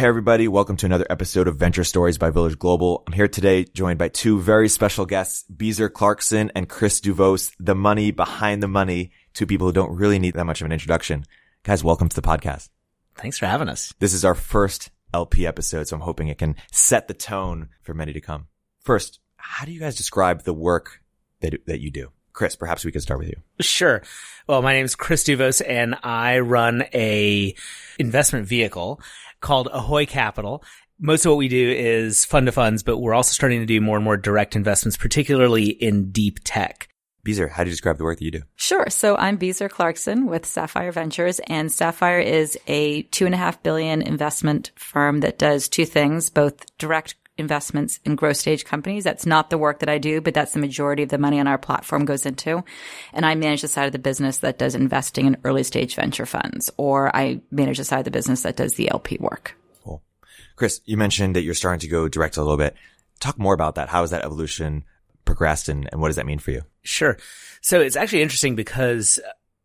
Hey, everybody. Welcome to another episode of Venture Stories by Village Global. I'm here today joined by two very special guests, Beezer Clarkson and Chris Douvos, the money behind the money, two people who don't really need that much of an introduction. Guys, welcome to the podcast. Thanks for having us. This is our first LP episode, so I'm hoping it can set the tone for many to come. First, how do you guys describe the work that, that you do? Chris, perhaps we could start with you. Sure. Well, my name is Chris Douvos and I run a investment vehicle called Ahoy Capital. Most of what we do is fund to funds, but we're also starting to do more and more direct investments, particularly in deep tech. Beezer, how do you describe the work that you do? Sure. So I'm Beezer Clarkson with Sapphire Ventures, and Sapphire is a two and a half billion investment firm that does two things, both direct investments in growth stage companies. That's not the work that I do, but that's the majority of the money on our platform goes into. And I manage the side of the business that does investing in early stage venture funds, or I manage the side of the business that does the LP work. Cool. Chris, you mentioned that you're starting to go direct a little bit. Talk more about that. How has that evolution progressed and, and what does that mean for you? Sure. So it's actually interesting because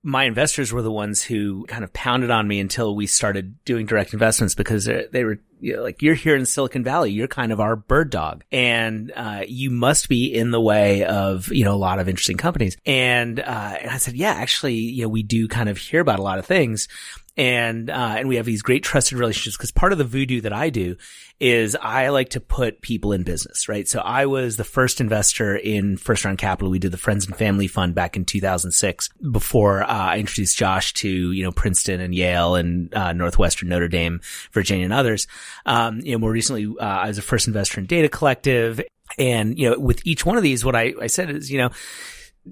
my investors were the ones who kind of pounded on me until we started doing direct investments because they were you know, like, you're here in Silicon Valley. You're kind of our bird dog and, uh, you must be in the way of, you know, a lot of interesting companies. And, uh, and I said, yeah, actually, you know, we do kind of hear about a lot of things and uh, and we have these great trusted relationships because part of the voodoo that I do is I like to put people in business, right? So I was the first investor in First Round Capital. We did the Friends and Family Fund back in 2006 before uh, I introduced Josh to you know Princeton and Yale and uh, Northwestern, Notre Dame, Virginia, and others. Um, you know, more recently, uh, I was a first investor in Data Collective. And, you know, with each one of these, what I, I said is, you know,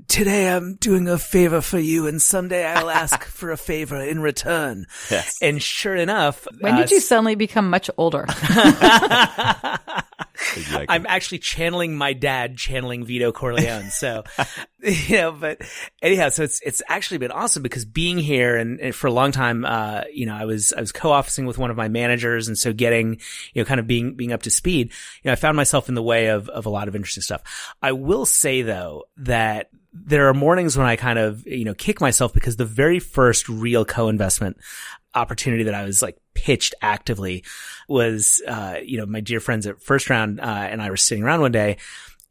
today I'm doing a favor for you and someday I'll ask for a favor in return. Yes. And sure enough. When did uh, you suddenly become much older? exactly. I'm actually channeling my dad channeling Vito Corleone. So, you know, but anyhow, so it's, it's actually been awesome because being here and, and for a long time, uh, you know, I was, I was co-officing with one of my managers. And so getting, you know, kind of being, being up to speed, you know, I found myself in the way of, of a lot of interesting stuff. I will say though that there are mornings when I kind of, you know, kick myself because the very first real co-investment opportunity that I was like pitched actively was, uh, you know, my dear friends at first round, uh, and I were sitting around one day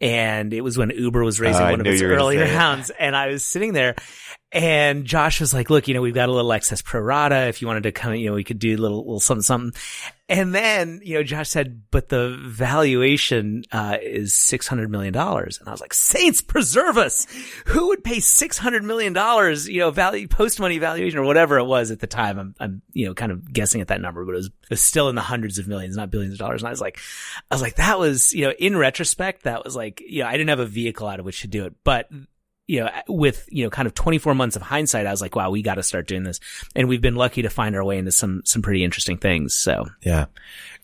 and it was when Uber was raising uh, one of its earlier rounds and I was sitting there and Josh was like, look, you know, we've got a little excess pro rata. If you wanted to come, you know, we could do a little, little something, something. And then, you know, Josh said, but the valuation, uh, is $600 million. And I was like, saints preserve us. Who would pay $600 million, you know, value, post money valuation or whatever it was at the time? I'm, I'm, you know, kind of guessing at that number, but it was, it was still in the hundreds of millions, not billions of dollars. And I was like, I was like, that was, you know, in retrospect, that was like, you know, I didn't have a vehicle out of which to do it, but you know, with, you know, kind of 24 months of hindsight, I was like, wow, we got to start doing this. And we've been lucky to find our way into some, some pretty interesting things. So yeah.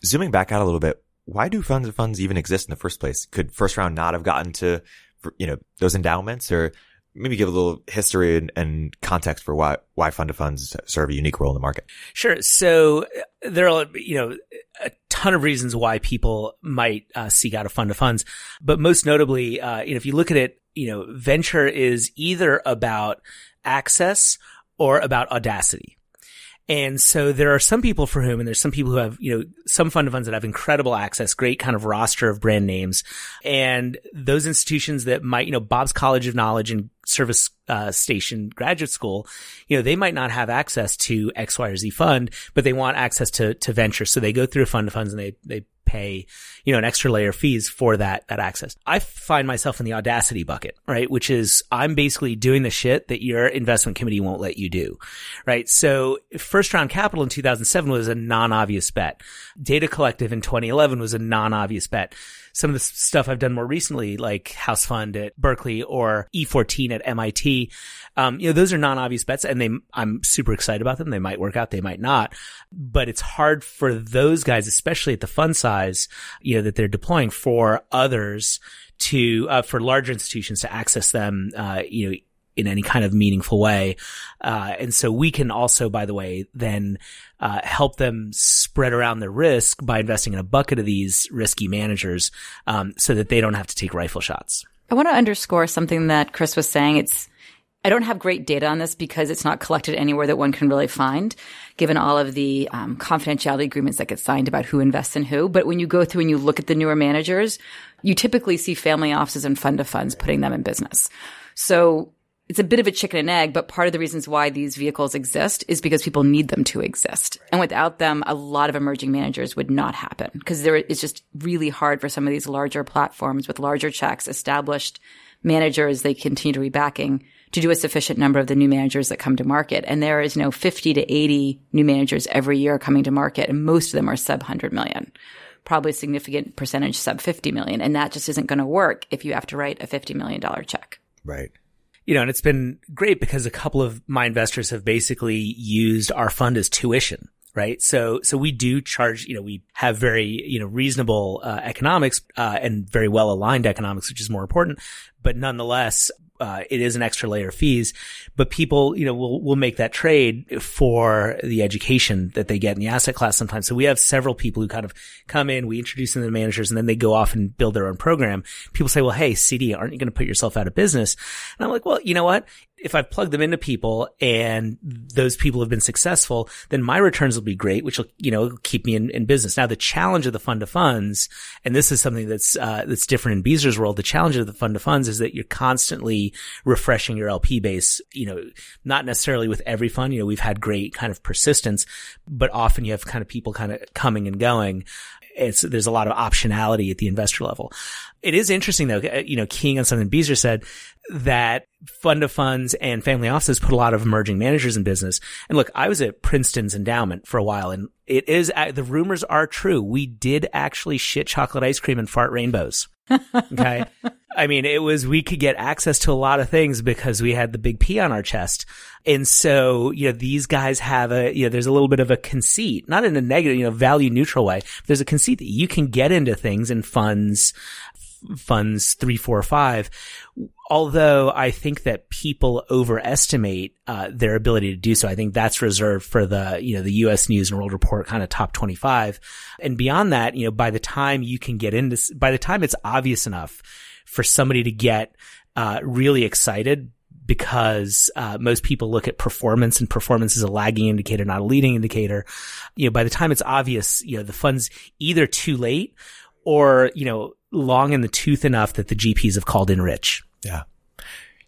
Zooming back out a little bit, why do funds of funds even exist in the first place? Could first round not have gotten to, you know, those endowments or maybe give a little history and, and, context for why why fund of funds serve a unique role in the market. Sure. So uh, there are you know a ton of reasons why people might uh, seek out a fund of funds, but most notably, uh, you know, if you look at it you know, venture is either about access or about audacity. And so there are some people for whom, and there's some people who have, you know, some fund of funds that have incredible access, great kind of roster of brand names. And those institutions that might, you know, Bob's College of Knowledge and Service uh, Station Graduate School, you know, they might not have access to X, Y, or Z fund, but they want access to, to venture. So they go through a fund of funds and they, they pay, you know, an extra layer of fees for that, that access. I find myself in the audacity bucket, right? Which is I'm basically doing the shit that your investment committee won't let you do, right? So first round capital in 2007 was a non-obvious bet. Data collective in 2011 was a non-obvious bet some of the stuff I've done more recently, like House Fund at Berkeley or E14 at MIT, um, you know, those are non-obvious bets and they, I'm super excited about them. They might work out. They might not, but it's hard for those guys, especially at the fund size, you know, that they're deploying for others to, uh, for larger institutions to access them, uh, you know, in any kind of meaningful way. Uh, and so we can also, by the way, then, uh, help them spread around the risk by investing in a bucket of these risky managers, um, so that they don't have to take rifle shots. I want to underscore something that Chris was saying. It's, I don't have great data on this because it's not collected anywhere that one can really find, given all of the um, confidentiality agreements that get signed about who invests in who. But when you go through and you look at the newer managers, you typically see family offices and fund of funds putting them in business. So it's a bit of a chicken and egg, but part of the reasons why these vehicles exist is because people need them to exist. And without them, a lot of emerging managers would not happen because there is just really hard for some of these larger platforms with larger checks, established managers they continue to be backing to do a sufficient number of the new managers that come to market. And there is, you know, 50 to 80 new managers every year coming to market. And most of them are sub 100 million, probably a significant percentage sub 50 million. And that just isn't going to work if you have to write a $50 million check. Right. You know, and it's been great because a couple of my investors have basically used our fund as tuition right? So, so we do charge, you know, we have very, you know, reasonable, uh, economics, uh, and very well aligned economics, which is more important. But nonetheless, uh, it is an extra layer of fees, but people, you know, will, will make that trade for the education that they get in the asset class sometimes. So we have several people who kind of come in, we introduce them to the managers and then they go off and build their own program. People say, well, hey, CD, aren't you going to put yourself out of business? And I'm like, well, you know what? If I've plugged them into people and those people have been successful, then my returns will be great, which will, you know, keep me in, in business. Now, the challenge of the fund of funds, and this is something that's, uh, that's different in Beezer's world. The challenge of the fund of funds is that you're constantly refreshing your LP base, you know, not necessarily with every fund. You know, we've had great kind of persistence, but often you have kind of people kind of coming and going it's, there's a lot of optionality at the investor level. It is interesting though, you know, keying on something Beezer said that fund of funds and family offices put a lot of emerging managers in business. And look, I was at Princeton's endowment for a while and it is, uh, the rumors are true. We did actually shit chocolate ice cream and fart rainbows. Okay. I mean, it was, we could get access to a lot of things because we had the big P on our chest. And so, you know, these guys have a, you know, there's a little bit of a conceit, not in a negative, you know, value neutral way. There's a conceit that you can get into things in funds, funds three, four, five. Although I think that people overestimate uh, their ability to do so. I think that's reserved for the you know the U.S. News and World Report kind of top twenty five, and beyond that, you know, by the time you can get into, by the time it's obvious enough for somebody to get uh, really excited because uh, most people look at performance and performance is a lagging indicator, not a leading indicator. You know, by the time it's obvious, you know, the fund's either too late or, you know, long in the tooth enough that the GPs have called in rich. Yeah.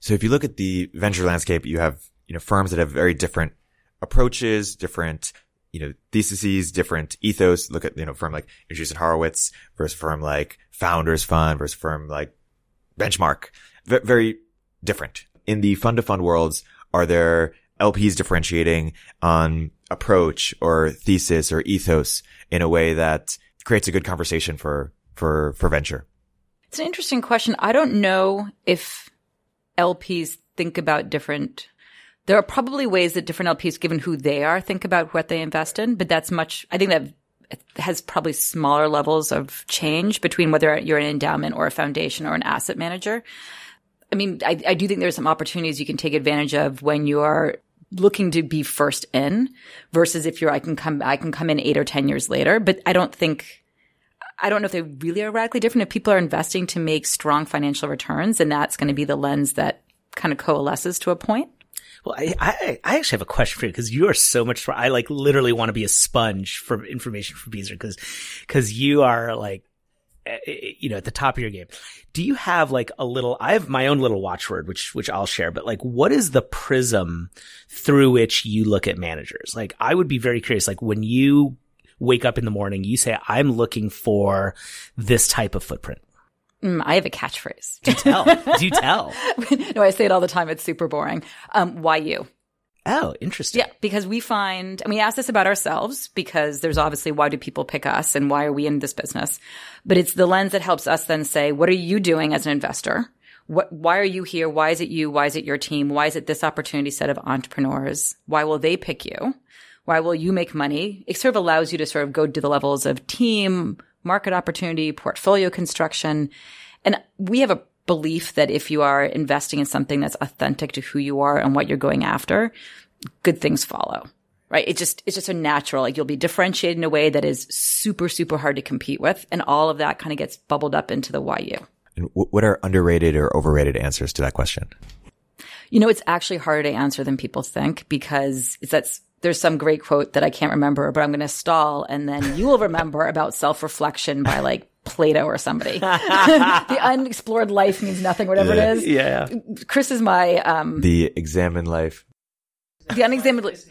So if you look at the venture landscape, you have, you know, firms that have very different approaches, different, you know, theses, different ethos. Look at, you know, firm like Andreessen Horowitz versus firm like Founders Fund versus firm like benchmark. V- very different. In the fund to fund worlds, are there LPs differentiating on approach or thesis or ethos in a way that creates a good conversation for, for, for venture? It's an interesting question. I don't know if LPs think about different there are probably ways that different LPs, given who they are, think about what they invest in, but that's much, I think that has probably smaller levels of change between whether you're an endowment or a foundation or an asset manager. I mean, I, I do think there's some opportunities you can take advantage of when you are looking to be first in versus if you're, I can come, I can come in eight or 10 years later, but I don't think, I don't know if they really are radically different. If people are investing to make strong financial returns, and that's going to be the lens that kind of coalesces to a point. Well, I, I, I actually have a question for you because you are so much, I like literally want to be a sponge for information for Beezer because, because you are like, eh, eh, you know, at the top of your game. Do you have like a little, I have my own little watchword, which, which I'll share, but like, what is the prism through which you look at managers? Like, I would be very curious, like when you wake up in the morning, you say, I'm looking for this type of footprint. Mm, I have a catchphrase. Do tell. Do you tell. no, I say it all the time. It's super boring. Um, why you? Oh, interesting. Yeah, because we find, and we ask this about ourselves because there's obviously why do people pick us and why are we in this business? But it's the lens that helps us then say, what are you doing as an investor? What, why are you here? Why is it you? Why is it your team? Why is it this opportunity set of entrepreneurs? Why will they pick you? Why will you make money? It sort of allows you to sort of go to the levels of team, market opportunity, portfolio construction. And we have a belief that if you are investing in something that's authentic to who you are and what you're going after, good things follow. Right. It just, it's just so natural. Like you'll be differentiated in a way that is super, super hard to compete with. And all of that kind of gets bubbled up into the why you. And what are underrated or overrated answers to that question? You know, it's actually harder to answer than people think because that's, there's some great quote that I can't remember, but I'm going to stall and then you will remember about self reflection by like Plato or somebody. the unexplored life means nothing, whatever yeah. it is. Yeah. Chris is my, um, the examined life. The unexamined life.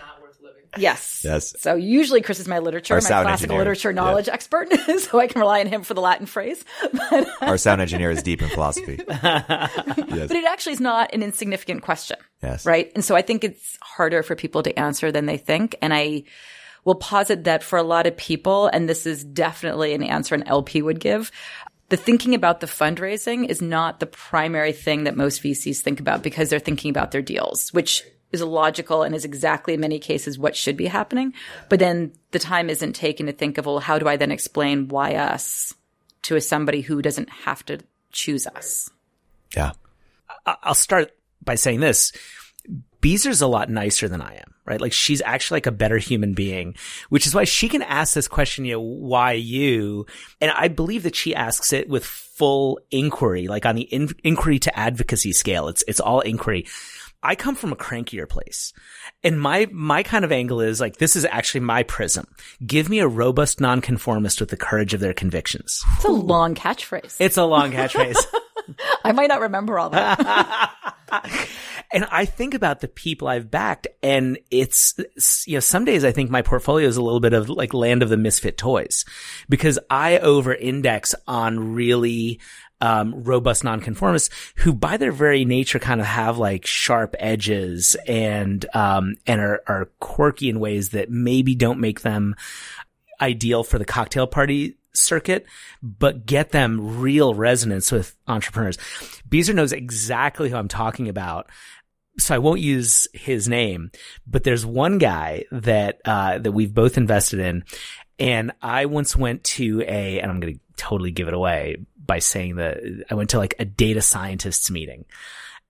Yes. Yes. So usually Chris is my literature, Our my classical engineer. literature knowledge Yeah. expert, so I can rely on him for the Latin phrase. But, uh, Our sound engineer is deep in philosophy. yes. but it actually is not an insignificant question. Yes. Right. And so I think it's harder for people to answer than they think. And I will posit that for a lot of people, and this is definitely an answer an LP would give. The thinking about the fundraising is not the primary thing that most VCs think about because they're thinking about their deals, which is logical and is exactly in many cases what should be happening. But then the time isn't taken to think of, well, how do I then explain why us to somebody who doesn't have to choose us? Yeah. I- I'll start by saying this. Beezer's a lot nicer than I am, right? Like she's actually like a better human being, which is why she can ask this question, you know, why you? And I believe that she asks it with full inquiry, like on the in- inquiry to advocacy scale. It's, it's all inquiry. I come from a crankier place. And my, my kind of angle is like, this is actually my prism. Give me a robust nonconformist with the courage of their convictions. It's a long catchphrase. It's a long catchphrase. I might not remember all that. and I think about the people I've backed and it's, it's, you know, some days I think my portfolio is a little bit of like land of the misfit toys because I over index on really, um, robust nonconformists who by their very nature kind of have like sharp edges and, um, and are, are quirky in ways that maybe don't make them ideal for the cocktail party circuit, but get them real resonance with entrepreneurs. Beezer knows exactly who I'm talking about. So I won't use his name, but there's one guy that, uh, that we've both invested in. And I once went to a, and I'm going to totally give it away by saying that I went to like a data scientists meeting.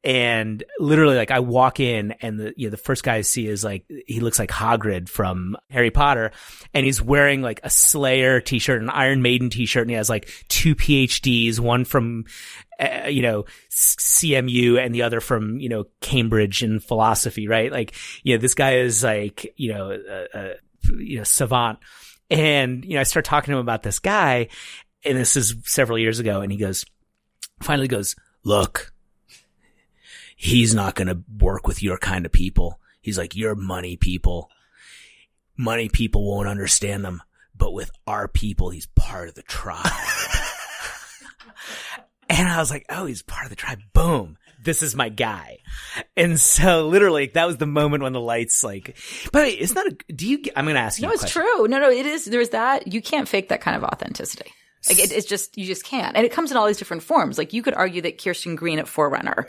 And literally, like, I walk in and the, you know, the first guy I see is like, he looks like Hagrid from Harry Potter and he's wearing like a Slayer t-shirt, an Iron Maiden t-shirt, and he has like two PhDs, one from, uh, you know, CMU and the other from, you know, Cambridge in philosophy, right? Like, you know, this guy is like, you know, uh, uh, you know, savant. And, you know, I start talking to him about this guy and this is several years ago and he goes, finally goes, look, he's not going to work with your kind of people. He's like, you're money people. Money people won't understand them, but with our people, he's part of the tribe. and I was like, oh, he's part of the tribe. Boom. This is my guy. And so literally that was the moment when the lights like, but it's not a, do you, I'm going to ask you no, it's question. true. No, no, it is. There's that. You can't fake that kind of authenticity. Like it, it's just, you just can't. And it comes in all these different forms. Like you could argue that Kirsten Green at Forerunner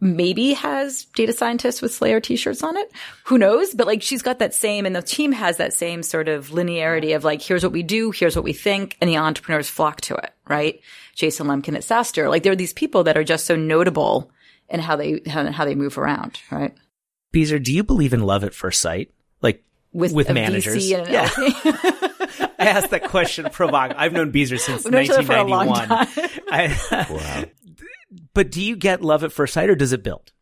maybe has data scientists with Slayer t-shirts on it. Who knows? But like she's got that same, and the team has that same sort of linearity of like, here's what we do, here's what we think, and the entrepreneurs flock to it, right? Jason Lemkin at SaaStr. Like there are these people that are just so notable in how they, how, how they move around, right? Beezer, do you believe in love at first sight? Like With, with a managers? And an yeah. I asked that question provocatively. I've known Beezer since We've known each other for a long 1991. I, Wow. but do you get love at first sight or does it build?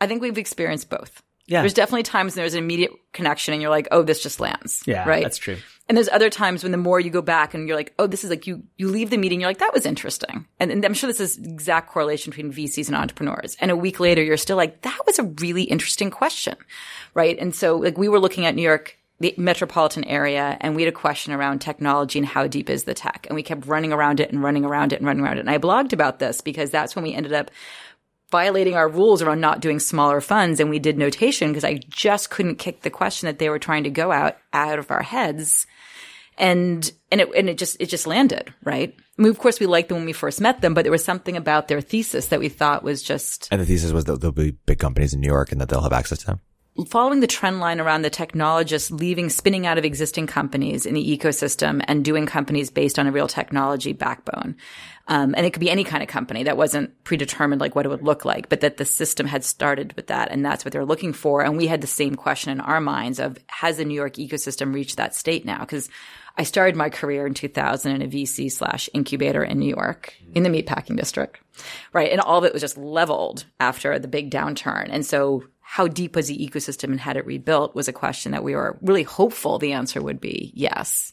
I think we've experienced both. Yeah. There's definitely times when there's an immediate connection and you're like, oh, this just lands. Yeah, Right. that's true. And there's other times when the more you go back and you're like, oh, this is like you, you leave the meeting, you're like, that was interesting. And, and I'm sure this is exact correlation between VCs and entrepreneurs. And a week later, you're still like, that was a really interesting question. Right. And so like we were looking at New York, the metropolitan area, and we had a question around technology and how deep is the tech. And we kept running around it and running around it and running around it. And I blogged about this because that's when we ended up violating our rules around not doing smaller funds and we did notation because I just couldn't kick the question that they were trying to go out out of our heads. And, and it, and it just, it just landed, right? I mean, of course we liked them when we first met them, but there was something about their thesis that we thought was just, And the thesis was that there'll be big companies in New York and that they'll have access to them. following the trend line around the technologists leaving, spinning out of existing companies in the ecosystem and doing companies based on a real technology backbone. Um, and it could be any kind of company that wasn't predetermined, like what it would look like, but that the system had started with that. And that's what they're looking for. And we had the same question in our minds of, has the New York ecosystem reached that state now? Cause I started my career in 2000 in a VC slash incubator in New York in the meatpacking district. Right. And all of it was just leveled after the big downturn. And so how deep was the ecosystem and had it rebuilt was a question that we were really hopeful the answer would be yes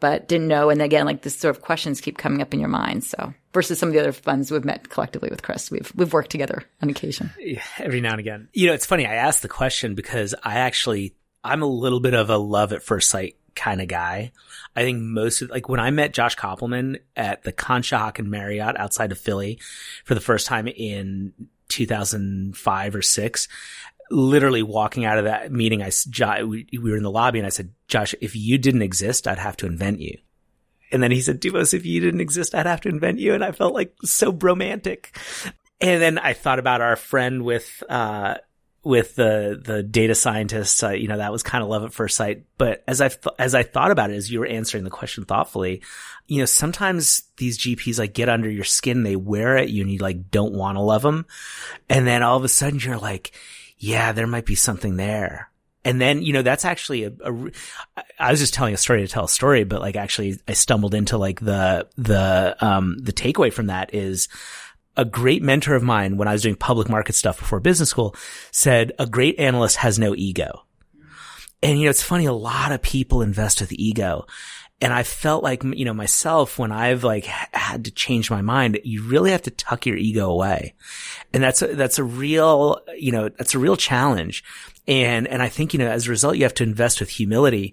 but didn't know. And again, like this sort of questions keep coming up in your mind. So versus some of the other funds we've met collectively with Chris, we've we've worked together on occasion. Every now and again. You know, it's funny. I asked the question because I actually I'm a little bit of a love at first sight kind of guy. I think most of like when I met Josh Kopelman at the Conshohocken Marriott outside of Philly for the first time in 2005 or six, literally walking out of that meeting, I, we, we were in the lobby and I said, Josh, if you didn't exist, I'd have to invent you. And then he said, Douvos, if you didn't exist, I'd have to invent you. And I felt like so romantic. And then I thought about our friend with, uh, with the the data scientists, uh, you know, that was kind of love at first sight. But as I th- as I thought about it, as you were answering the question thoughtfully, you know, sometimes these GPs like get under your skin, they wear at you, and you like don't want to love them, and then all of a sudden you're like, yeah, there might be something there. And then, you know, that's actually a, a, I was just telling a story to tell a story, but like actually I stumbled into like the, the, um, the takeaway from that is a great mentor of mine when I was doing public market stuff before business school said a great analyst has no ego. And, you know, it's funny. A lot of people invest with ego. And I felt like, you know, myself, when I've like had to change my mind, you really have to tuck your ego away. And that's, a, that's a real, you know, that's a real challenge. And, and I think, you know, as a result, you have to invest with humility.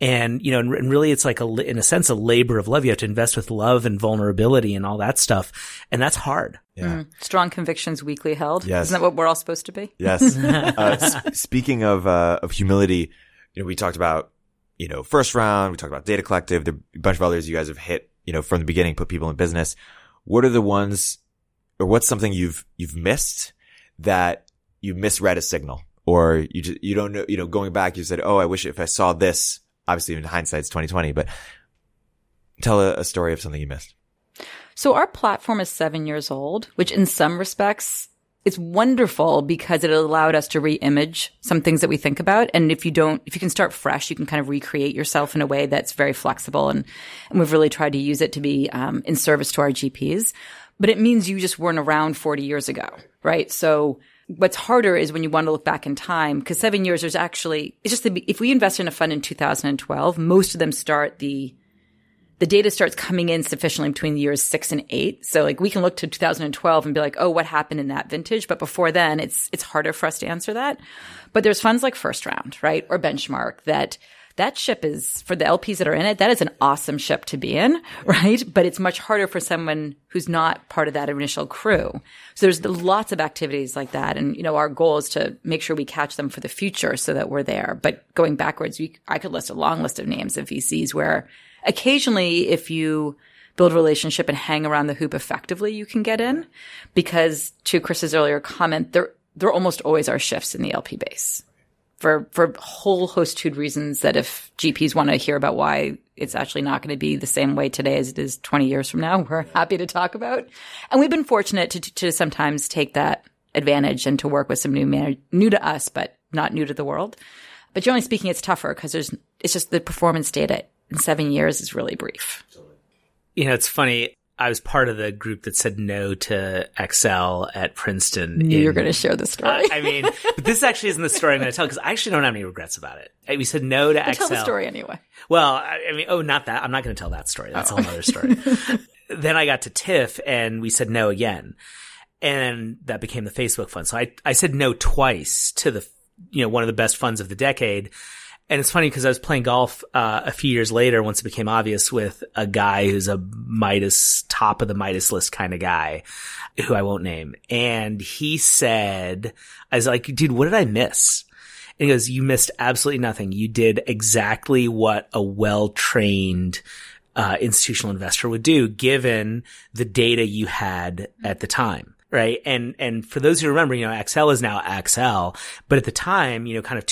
And, you know, and, and really it's like a, in a sense, a labor of love. You have to invest with love and vulnerability and all that stuff. And that's hard. Yeah. Mm. Strong convictions weakly held. Yes. Isn't that what we're all supposed to be? Yes. uh, s- speaking of, uh, of humility, you know, we talked about you know, first round. We talked about Data Collective. There a bunch of others you guys have hit, you know, from the beginning, put people in business. What are the ones or what's something you've, you've missed that you misread a signal or you just, you don't know, you know, going back, you said, Oh, I wish if I saw this, obviously in hindsight, it's 2020, but tell a, a story of something you missed. So our platform is seven years old, which in some respects it's wonderful because it allowed us to re-image some things that we think about. And if you don't, if you can start fresh, you can kind of recreate yourself in a way that's very flexible. And, and we've really tried to use it to be um, in service to our GPs. But it means you just weren't around 40 years ago, right? So what's harder is when you want to look back in time because seven years there's actually, it's just the, if we invest in a fund in 2012, most of them start the the data starts coming in sufficiently between the years six and eight. So like we can look to 2012 and be like, oh, what happened in that vintage? But before then, it's, it's harder for us to answer that. But there's funds like First Round, right? Or Benchmark that that ship is for the LPs that are in it. That is an awesome ship to be in, right? But it's much harder for someone who's not part of that initial crew. So there's lots of activities like that. And, you know, our goal is to make sure we catch them for the future so that we're there. But going backwards, we, I could list a long list of names of VCs where occasionally if you build a relationship and hang around the hoop effectively, you can get in because to Chris's earlier comment, there, there almost always are shifts in the LP base for, for whole host reasons that if GPs want to hear about why it's actually not going to be the same way today as it is 20 years from now, we're happy to talk about. And we've been fortunate to, to sometimes take that advantage and to work with some new man- new to us, but not new to the world. But generally speaking, it's tougher because there's, it's just the performance data in seven years is really brief. You know, it's funny. I was part of the group that said no to Accel at Princeton. In, You're going to share the story. I mean, but this actually isn't the story I'm going to tell because I actually don't have any regrets about it. We said no to but Accel. Tell the story anyway. Well, I mean, oh, not that. I'm not going to tell that story. That's oh. a whole other story. then I got to TIFF and we said no again. And that became the Facebook fund. So I, I said no twice to the, you know, one of the best funds of the decade and it's funny because I was playing golf uh, a few years later once it became obvious with a guy who's a Midas, top of the Midas list kind of guy who I won't name. And he said, I was like, dude, what did I miss? And he goes, you missed absolutely nothing. You did exactly what a well-trained uh, institutional investor would do given the data you had at the time. right? And, and for those who remember, you know, Accel is now Accel, but at the time, you know, kind of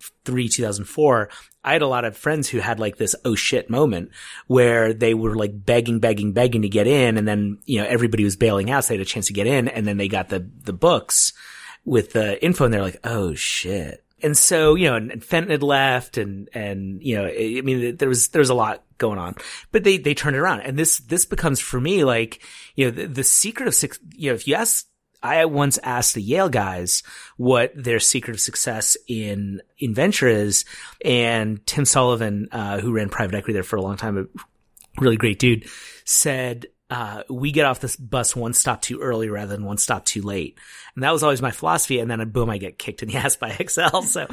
2003, 2004, I had a lot of friends who had like this oh shit moment where they were like begging, begging, begging to get in. And then, you know, everybody was bailing out. So they had a chance to get in. And then they got the, the books with the info and they're like, oh shit. And so, you know, and, Fenton had left and, and, you know, I mean, there was, there was a lot going on, but they, they turned it around. And this, this becomes for me like, you know, the, the secret of six, you know, if you ask, I once asked the Yale guys what their secret of success in, in venture is. And Tim Sullivan, uh, who ran private equity there for a long time, a really great dude, said, uh, we get off this bus one stop too early rather than one stop too late. And that was always my philosophy. And then boom, I get kicked in the ass by Accel. So,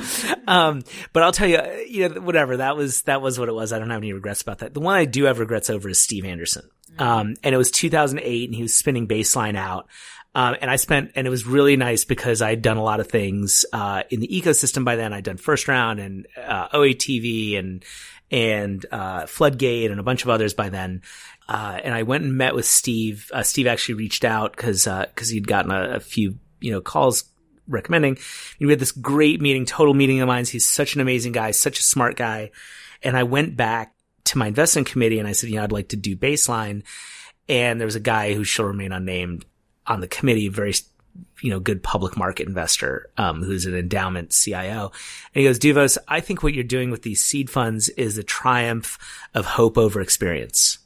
um, but I'll tell you, you know, whatever. That was, that was what it was. I don't have any regrets about that. The one I do have regrets over is Steve Anderson. Um, and it was 2008 and he was spinning baseline out. Um, and I spent, and it was really nice because I'd done a lot of things, uh, in the ecosystem by then. I'd done first round and, uh, OATV and, and, uh, Floodgate and a bunch of others by then. Uh, and I went and met with Steve. Uh, Steve actually reached out because, uh, cause he'd gotten a, a, few, you know, calls recommending. We had this great meeting, total meeting of minds. He's such an amazing guy, such a smart guy. And I went back to my investment committee and I said, you know, I'd like to do baseline. And there was a guy who shall remain unnamed on the committee, very, you know, good public market investor, um, who's an endowment CIO. And he goes, Douvos, I think what you're doing with these seed funds is the triumph of hope over experience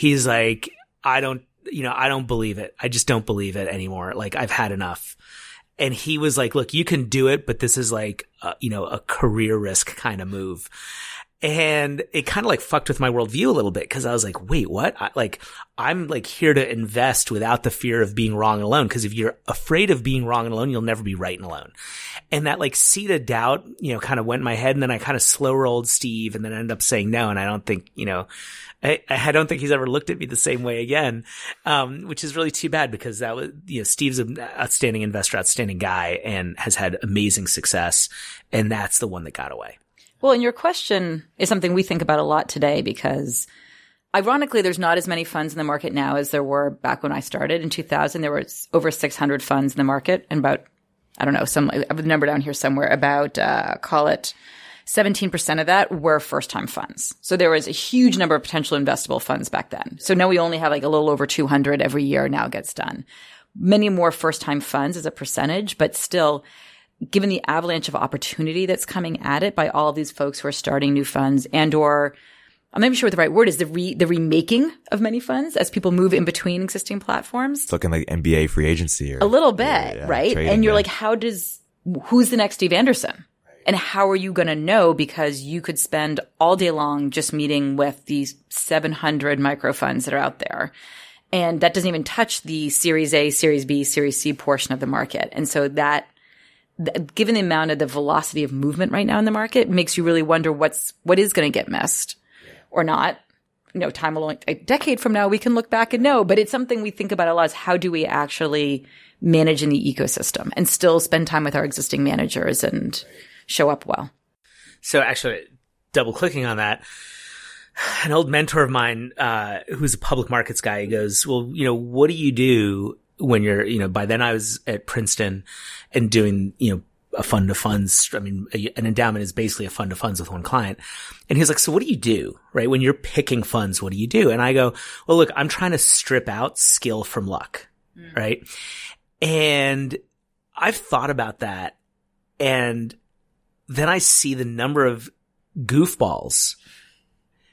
he's like, I don't, you know, I don't believe it. I just don't believe it anymore. Like I've had enough. And he was like, look, you can do it, but this is like, a, you know, a career risk kind of move. And it kind of like fucked with my worldview a little bit because I was like, wait, what? I, like, I'm like here to invest without the fear of being wrong and alone. Cause if you're afraid of being wrong and alone, you'll never be right and alone. And that like seed of doubt, you know, kind of went in my head. And then I kind of slow rolled Steve and then ended up saying no. And I don't think, you know, I, I don't think he's ever looked at me the same way again, um, which is really too bad because that was, you know, Steve's an outstanding investor, outstanding guy, and has had amazing success. And that's the one that got away. Well, and your question is something we think about a lot today because ironically, there's not as many funds in the market now as there were back when I started in 2000. There were over 600 funds in the market and about, I don't know, some, I have a number down here somewhere about, uh, call it 17% of that were first time funds. So there was a huge number of potential investable funds back then. So now we only have like a little over 200 every year now gets done. Many more first time funds as a percentage, but still, given the avalanche of opportunity that's coming at it by all of these folks who are starting new funds and or I'm not even sure what the right word is, the re, the remaking of many funds as people move in between existing platforms. It's looking like NBA free agency or a little bit, yeah, yeah, right? And you're like, how does, who's the next Steve Anderson? And how are you going to know? Because you could spend all day long just meeting with these 700 micro funds that are out there. And that doesn't even touch the series A, series B, series C portion of the market. And so that, th- given the amount of the velocity of movement right now in the market makes you really wonder what's, what is going to get missed or not. You know, time alone, a decade from now, we can look back and know, but it's something we think about a lot is how do we actually manage in the ecosystem and still spend time with our existing managers and, show up well. So actually, double clicking on that, an old mentor of mine, uh, who's a public markets guy, he goes, well, you know, what do you do when you're, you know, by then I was at Princeton and doing, you know, a fund of funds. I mean, an endowment is basically a fund of funds with one client. And he's like, so what do you do? Right? When you're picking funds, what do you do? And I go, well, look, I'm trying to strip out skill from luck. Mm. Right. And I've thought about that and then I see the number of goofballs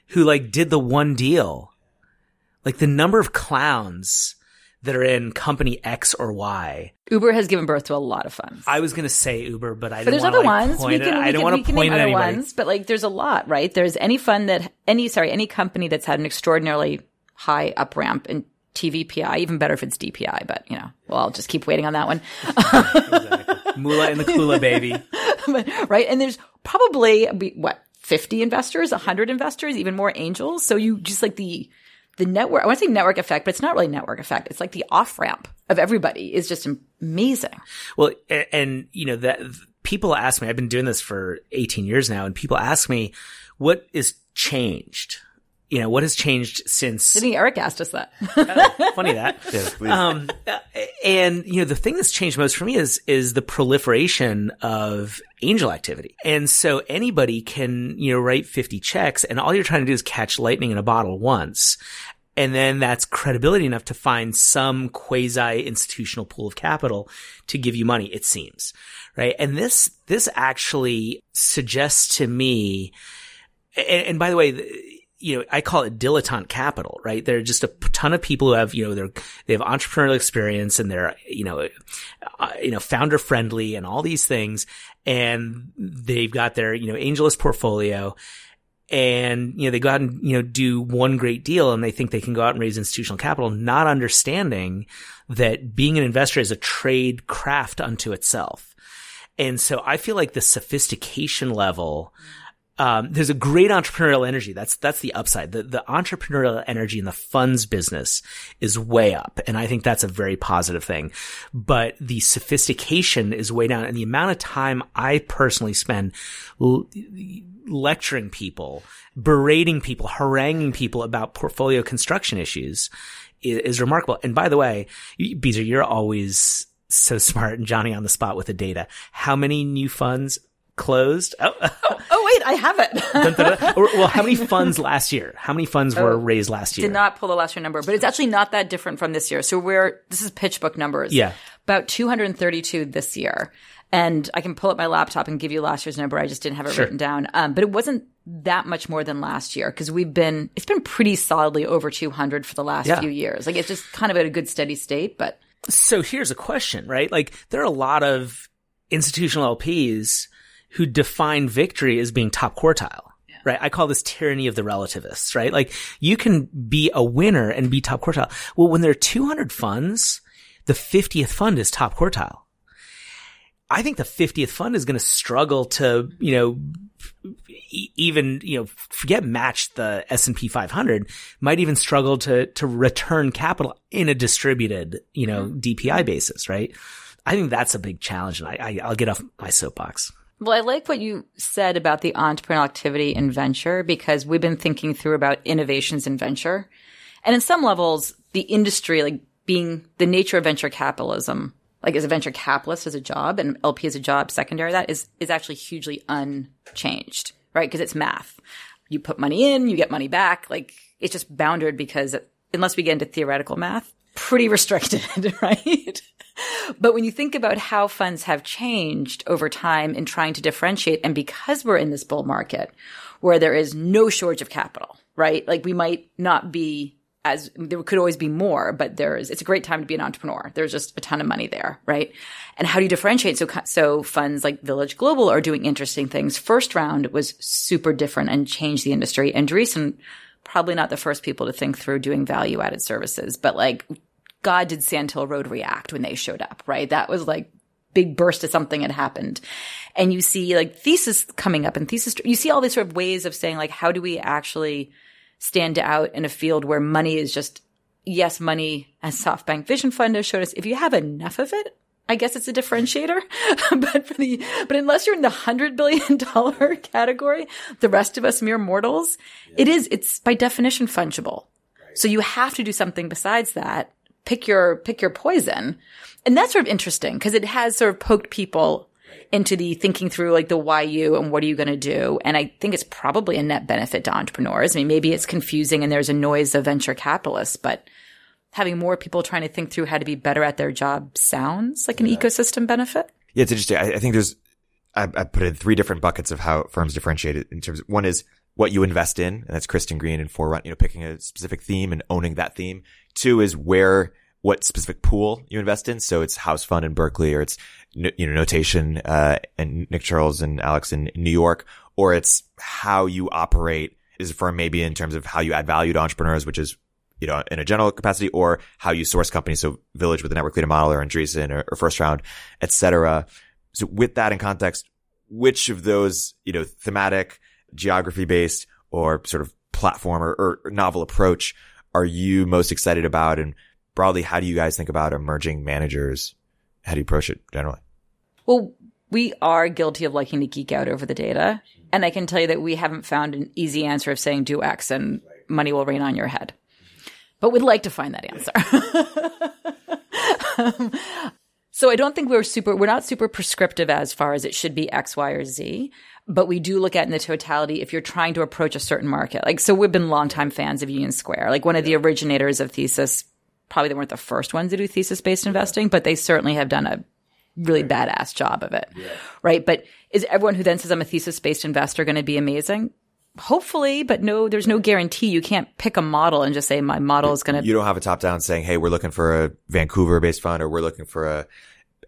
who like did the one deal. Like the number of clowns that are in company X or Y. Uber has given birth to a lot of funds. I was going to say Uber, but I but there's other like ones. We can, we I don't want to point at anybody. Ones, but like there's a lot, right? There's any fund that any sorry any company that's had an extraordinarily high up ramp in TVPI, even better if it's DPI, but you know, well, I'll just keep waiting on that one. exactly. Moolah and the Kula baby. right. And there's probably what, 50 investors, 100 investors, even more angels. So you just like the, the network, I want to say network effect, but it's not really network effect. It's like the off ramp of everybody is just amazing. Well, and, and, you know, that people ask me, I've been doing this for 18 years now and people ask me, what is changed? You know, what has changed since? I think Erik asked us that. oh, funny that. Yes, please. Um, and you know, the thing that's changed most for me is is the proliferation of angel activity. And so anybody can you know write fifty checks, and all you're trying to do is catch lightning in a bottle once. And then that's credibility enough to find some quasi institutional pool of capital to give you money, it seems. Right. And this, this actually suggests to me, and, and by the way, you know, I call it dilettante capital, right? There are just a ton of people who have, you know, they're, they have entrepreneurial experience and they're, you know, uh, you know, founder friendly and all these things. And they've got their, you know, AngelList portfolio and, you know, they go out and, you know, do one great deal and they think they can go out and raise institutional capital, not understanding that being an investor is a trade craft unto itself. And so I feel like the sophistication level, um, there's a great entrepreneurial energy. That's, that's the upside. The, the entrepreneurial energy in the funds business is way up. And I think that's a very positive thing. But the sophistication is way down. And the amount of time I personally spend l- lecturing people, berating people, haranguing people about portfolio construction issues is, is remarkable. And by the way, Beezer, you're always so smart and Johnny on the spot with the data. How many new funds closed? Oh, oh wait, I have it. dun, dun, dun. Well, how many funds last year? How many funds were raised last year? Did not pull the last year number, but it's actually not that different from this year. So we're this is PitchBook numbers. Yeah. About 232 this year. And I can pull up my laptop and give you last year's number. I just didn't have it Sure. written down. Um, but it wasn't that much more than last year because we've been, it's been pretty solidly over 200 for the last Yeah. few years. Like it's just kind of at a good steady state, but So here's a question, right? Like there are a lot of institutional LPs who define victory as being top quartile. Right. I call this tyranny of the relativists, right? Like you can be a winner and be top quartile. Well, when there are 200 funds, the 50th fund is top quartile. I think the 50th fund is going to struggle to, you know, even, you know, forget match the S&P 500, might even struggle to, to return capital in a distributed, you know, mm-hmm. DPI basis, right? I think that's a big challenge and I, I, I'll get off my soapbox. Well, I like what you said about the entrepreneurial activity in venture because we've been thinking through about innovations in venture. And in some levels, the industry, like being the nature of venture capitalism, like as a venture capitalist as a job and LP as a job secondary that is, is actually hugely unchanged, right? Because it's math. You put money in, you get money back. Like it's just bounded because unless we get into theoretical math, pretty restricted, right? But when you think about how funds have changed over time in trying to differentiate, and because we're in this bull market where there is no shortage of capital, right? Like we might not be as there could always be more, but there is, it's a great time to be an entrepreneur. There's just a ton of money there, right? And how do you differentiate? So, so funds like Village Global are doing interesting things. First round was super different and changed the industry. Andreessen, probably not the first people to think through doing value added services, but like God did Sandhill Road react when they showed up, right? That was like big burst of something had happened. And you see like thesis coming up and thesis, you see all these sort of ways of saying like, how do we actually stand out in a field where money is just, yes, money as SoftBank Vision Fund has showed us, if you have enough of it, I guess it's a differentiator. but for the, but unless you're in the hundred billion dollar category, the rest of us mere mortals, it is, it's by definition fungible. So you have to do something besides that. Pick your, pick your poison. And that's sort of interesting because it has sort of poked people into the thinking through like the why you and what are you going to do. And I think it's probably a net benefit to entrepreneurs. I mean, maybe it's confusing and there's a noise of venture capitalists, but having more people trying to think through how to be better at their job sounds like an ecosystem benefit. Yeah, it's interesting. I, I think there's, I, I put in three different buckets of how firms differentiate it in terms of one is what you invest in, and that's Kristen Green and Forerun, you know, picking a specific theme and owning that theme. Two is where, what specific pool you invest in. So it's House Fund in Berkeley or it's, you know, Notation, uh, and Nick Chirls and Alex in New York, or it's how you operate as a firm, maybe in terms of how you add value to entrepreneurs, which is you know, in a general capacity or how you source companies. So Village with the network leader model or Andreessen or, or first round, et cetera. So with that in context, which of those, you know, thematic, geography based or sort of platform or, or novel approach are you most excited about? And broadly, how do you guys think about emerging managers? How do you approach it generally? Well, we are guilty of liking to geek out over the data. And I can tell you that we haven't found an easy answer of saying do X and money will rain on your head. But we'd like to find that answer. um, so I don't think we're super, we're not super prescriptive as far as it should be X, Y, or Z, but we do look at in the totality if you're trying to approach a certain market. Like, so we've been longtime fans of Union Square. Like one of the originators of Thesis, probably they weren't the first ones to do thesis based investing, but they certainly have done a really badass job of it. Yeah. Right. But is everyone who then says I'm a thesis based investor going to be amazing? Hopefully, but no, there's no guarantee. You can't pick a model and just say my model is going to. You don't have a top down saying, "Hey, we're looking for a Vancouver based fund, or we're looking for a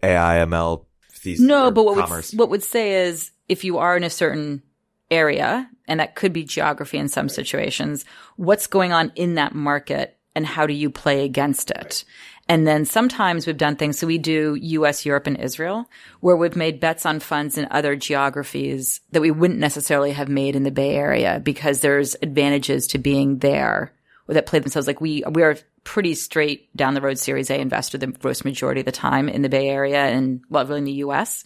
AIML thesis." No, but what would, what would say is if you are in a certain area, and that could be geography in some situations, what's going on in that market and how do you play against it? And then sometimes we've done things. So we do US, Europe, and Israel, where we've made bets on funds in other geographies that we wouldn't necessarily have made in the Bay Area because there's advantages to being there or that play themselves. Like we, we are pretty straight down the road Series A investor the gross majority of the time in the Bay Area and, well, really in the US.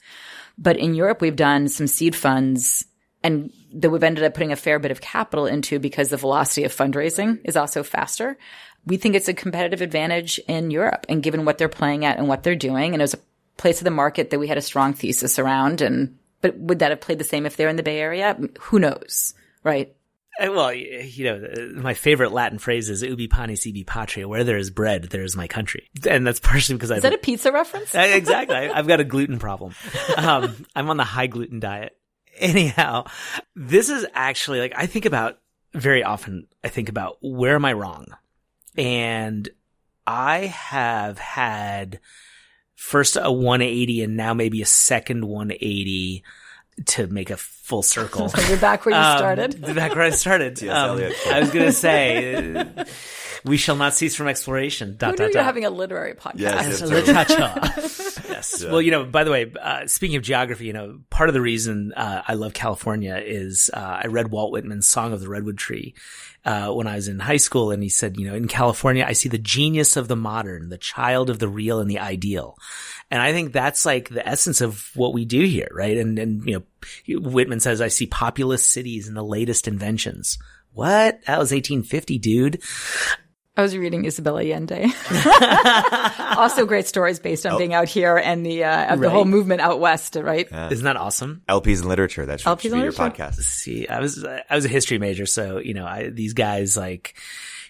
But in Europe, we've done some seed funds and that we've ended up putting a fair bit of capital into because the velocity of fundraising is also faster we think it's a competitive advantage in Europe and given what they're playing at and what they're doing. And it was a place of the market that we had a strong thesis around. And, but would that have played the same if they're in the Bay Area? Who knows? Right. Uh, well, you know, my favorite Latin phrase is "ubi panis ibi patria." Where there is bread, there is my country, and that's partially because I. Is that a pizza reference? exactly. I, have got a gluten problem. Um, I'm on the high gluten diet. Anyhow, this is actually like I think about very often. I think about where am I wrong? and I have had first a 180 and now maybe a second 180 to make a full circle. so you're back where you um, started. back where I started. Yes, um, I was going to say, we shall not cease from exploration. Dot, Who dot, you're having a literary podcast? Yes, yes. Yes. Yeah. Well, you know, by the way, uh, speaking of geography, you know, part of the reason uh, I love California is uh, I read Walt Whitman's Song of the Redwood Tree, uh, when I was in high school, and he said, you know, in California, I see the genius of the modern, the child of the real and the ideal. And I think that's like the essence of what we do here, right? And, and, you know, Whitman says, I see populous cities and the latest inventions. What? That was 1850, dude. I was reading Isabella Allende. also, great stories based on oh. being out here and the uh, right. the whole movement out west, right? Yeah. Isn't that awesome? LPs in literature. That should, LPs should be your podcast. See, I was I was a history major, so you know, I, these guys like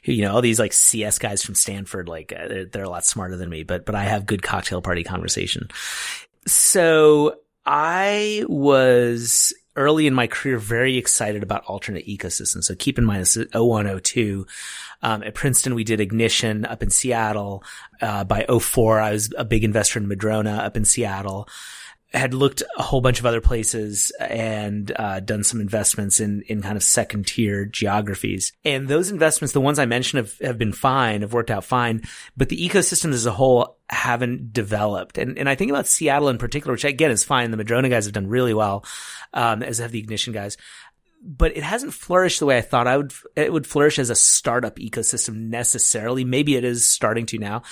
you know, all these like CS guys from Stanford, like uh, they're, they're a lot smarter than me, but, but I have good cocktail party conversation. So I was early in my career very excited about alternate ecosystems. So keep in mind this is 0102. Um, at Princeton, we did Ignition up in Seattle. Uh, by 04, I was a big investor in Madrona up in Seattle. Had looked a whole bunch of other places and uh, done some investments in in kind of second tier geographies. And those investments, the ones I mentioned, have, have been fine, have worked out fine. But the ecosystems as a whole haven't developed. And and I think about Seattle in particular, which again is fine. The Madrona guys have done really well, um, as have the Ignition guys but it hasn't flourished the way I thought I would, it would flourish as a startup ecosystem necessarily. Maybe it is starting to now,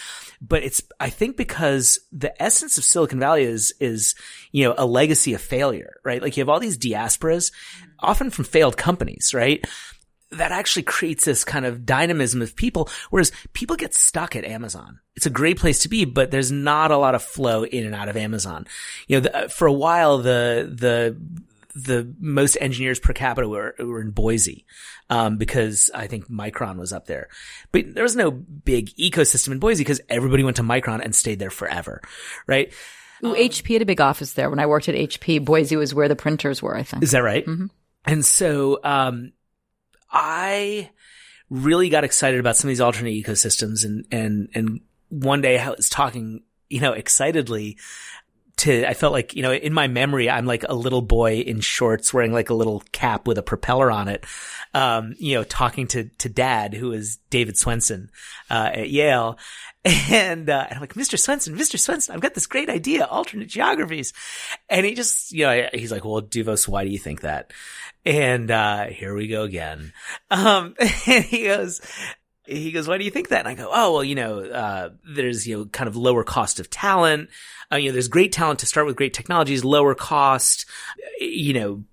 but it's, I think because the essence of Silicon Valley is, is, you know, a legacy of failure, right? Like you have all these diasporas, often from failed companies, right? That actually creates this kind of dynamism of people, whereas people get stuck at Amazon. It's a great place to be, but there's not a lot of flow in and out of Amazon. You know, the, for a while, the, the, the most engineers per capita were, were in Boise, um, because I think Micron was up there. But there was no big ecosystem in Boise because everybody went to Micron and stayed there forever, right? Ooh, um, HP had a big office there. When I worked at HP, Boise was where the printers were, I think. Is that right? Mm-hmm. And so, um, I really got excited about some of these alternate ecosystems and, and, and one day I was talking, you know, excitedly to, I felt like, you know, in my memory, I'm like a little boy in shorts wearing like a little cap with a propeller on it. Um, you know, talking to, to dad, who is David Swensen, uh, at Yale. And, uh, and I'm like, Mr. Swensen, Mr. Swensen, I've got this great idea, alternate geographies. And he just, you know, he's like, well, Douvos, why do you think that? And, uh, here we go again. Um, and he goes, he goes, why do you think that? And I go, oh, well, you know, uh, there's, you know, kind of lower cost of talent. Uh, you know, there's great talent to start with great technologies, lower cost, you know,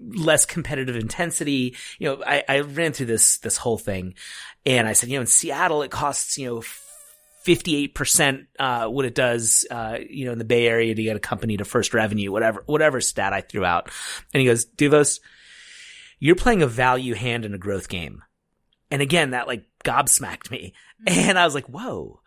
less competitive intensity. You know, I, I ran through this, this whole thing and I said, you know, in Seattle, it costs, you know, 58% uh, what it does uh, you know in the bay area to get a company to first revenue whatever whatever stat i threw out and he goes Douvos you're playing a value hand in a growth game and again that like gobsmacked me. And i was like whoa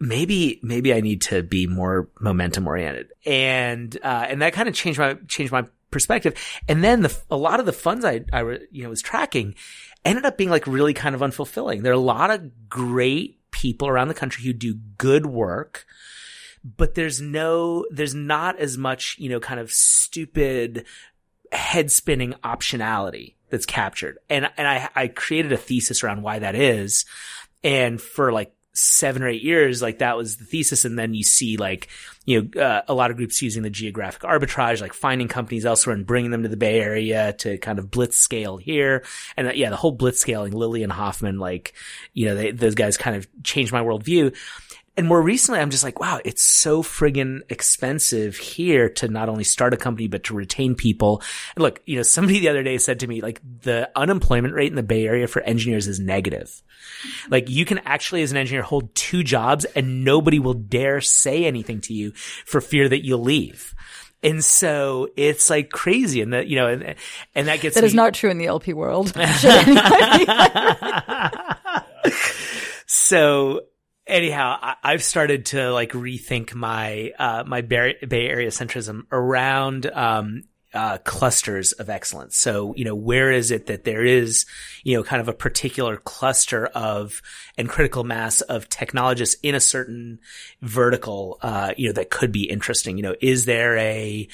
maybe maybe i need to be more momentum oriented. And uh, and that kind of changed my changed my perspective. And then the a lot of the funds i i you know was tracking ended up being like really kind of unfulfilling. There are a lot of great people around the country who do good work, but there's no, there's not as much, you know, kind of stupid head spinning optionality that's captured. And, and I, I created a thesis around why that is. And for like seven or eight years, like that was the thesis. And then you see like, you know, uh, a lot of groups using the geographic arbitrage, like finding companies elsewhere and bringing them to the Bay Area to kind of blitz scale here. And uh, yeah, the whole blitz scaling, Lilly and Hoffman, like, you know, they, those guys kind of changed my worldview. And more recently, I'm just like, wow, it's so friggin' expensive here to not only start a company, but to retain people. And look, you know, somebody the other day said to me, like, the unemployment rate in the Bay Area for engineers is negative. Like, you can actually, as an engineer, hold two jobs and nobody will dare say anything to you for fear that you'll leave. And so it's like crazy. And that, you know, and, and that gets That me- is not true in the LP world. so anyhow, I, I've started to like rethink my uh, my Bay Area centrism around um, uh, clusters of excellence. So you know, where is it that there is you know kind of a particular cluster of and critical mass of technologists in a certain vertical, uh, you know, that could be interesting. You know, is there a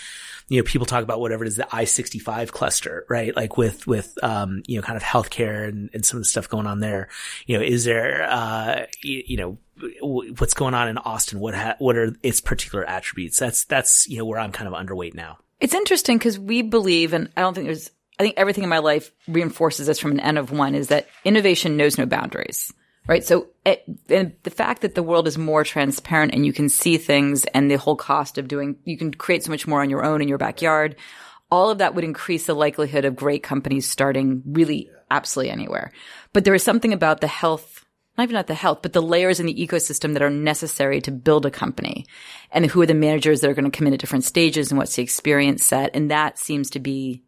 you know, people talk about whatever it is, the I-65 cluster, right? Like with, with, um, you know, kind of healthcare and, and some of the stuff going on there. You know, is there, uh, you, you know, what's going on in Austin? What, ha- what are its particular attributes? That's, that's, you know, where I'm kind of underweight now. It's interesting because we believe, and I don't think there's, I think everything in my life reinforces this from an N of one is that innovation knows no boundaries, right? So it, and the fact that the world is more transparent and you can see things and the whole cost of doing, you can create so much more on your own in your backyard. All of that would increase the likelihood of great companies starting really absolutely anywhere. But there is something about the health not even not the health, but the layers in the ecosystem that are necessary to build a company and who are the managers that are going to come in at different stages and what's the experience set. And that seems to be,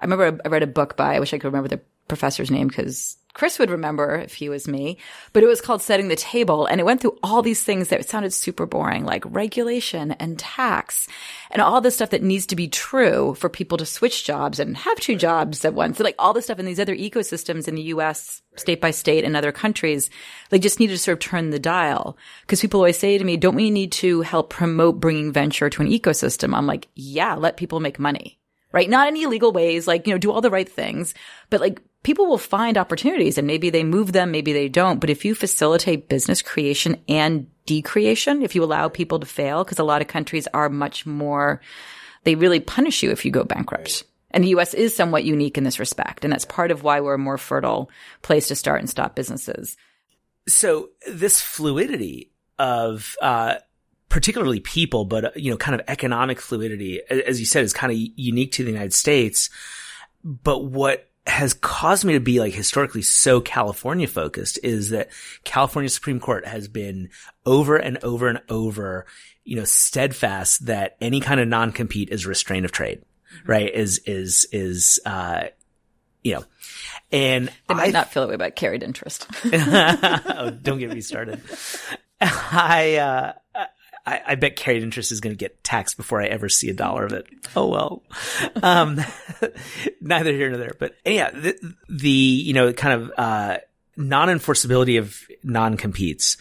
I remember I read a book by, I wish I could remember the professor's name because Chris would remember if he was me, but it was called Setting the Table. And it went through all these things that sounded super boring, like regulation and tax and all this stuff that needs to be true for people to switch jobs and have two jobs at once. like all this stuff in these other ecosystems in the US, state by state and other countries, they just need to sort of turn the dial. Cause people always say to me, don't we need to help promote bringing venture to an ecosystem? I'm like, yeah, let people make money right? Not in illegal ways, like, you know, do all the right things, but like people will find opportunities and maybe they move them, maybe they don't. But if you facilitate business creation and decreation, if you allow people to fail, because a lot of countries are much more, they really punish you if you go bankrupt. And the US is somewhat unique in this respect. And that's part of why we're a more fertile place to start and stop businesses. So this fluidity of, uh, particularly people, but, you know, kind of economic fluidity, as you said, is kind of unique to the United States. But what has caused me to be like historically so California focused is that California Supreme Court has been over and over and over, you know, steadfast that any kind of non-compete is restraint of trade, right? Is, is, is, uh, you know, and They might I not feel that way about carried interest. oh, don't get me started. I, uh, I, I bet carried interest is going to get taxed before I ever see a dollar of it. Oh well. Um, neither here nor there. But yeah, the, the you know, kind of, uh, non-enforceability of non-competes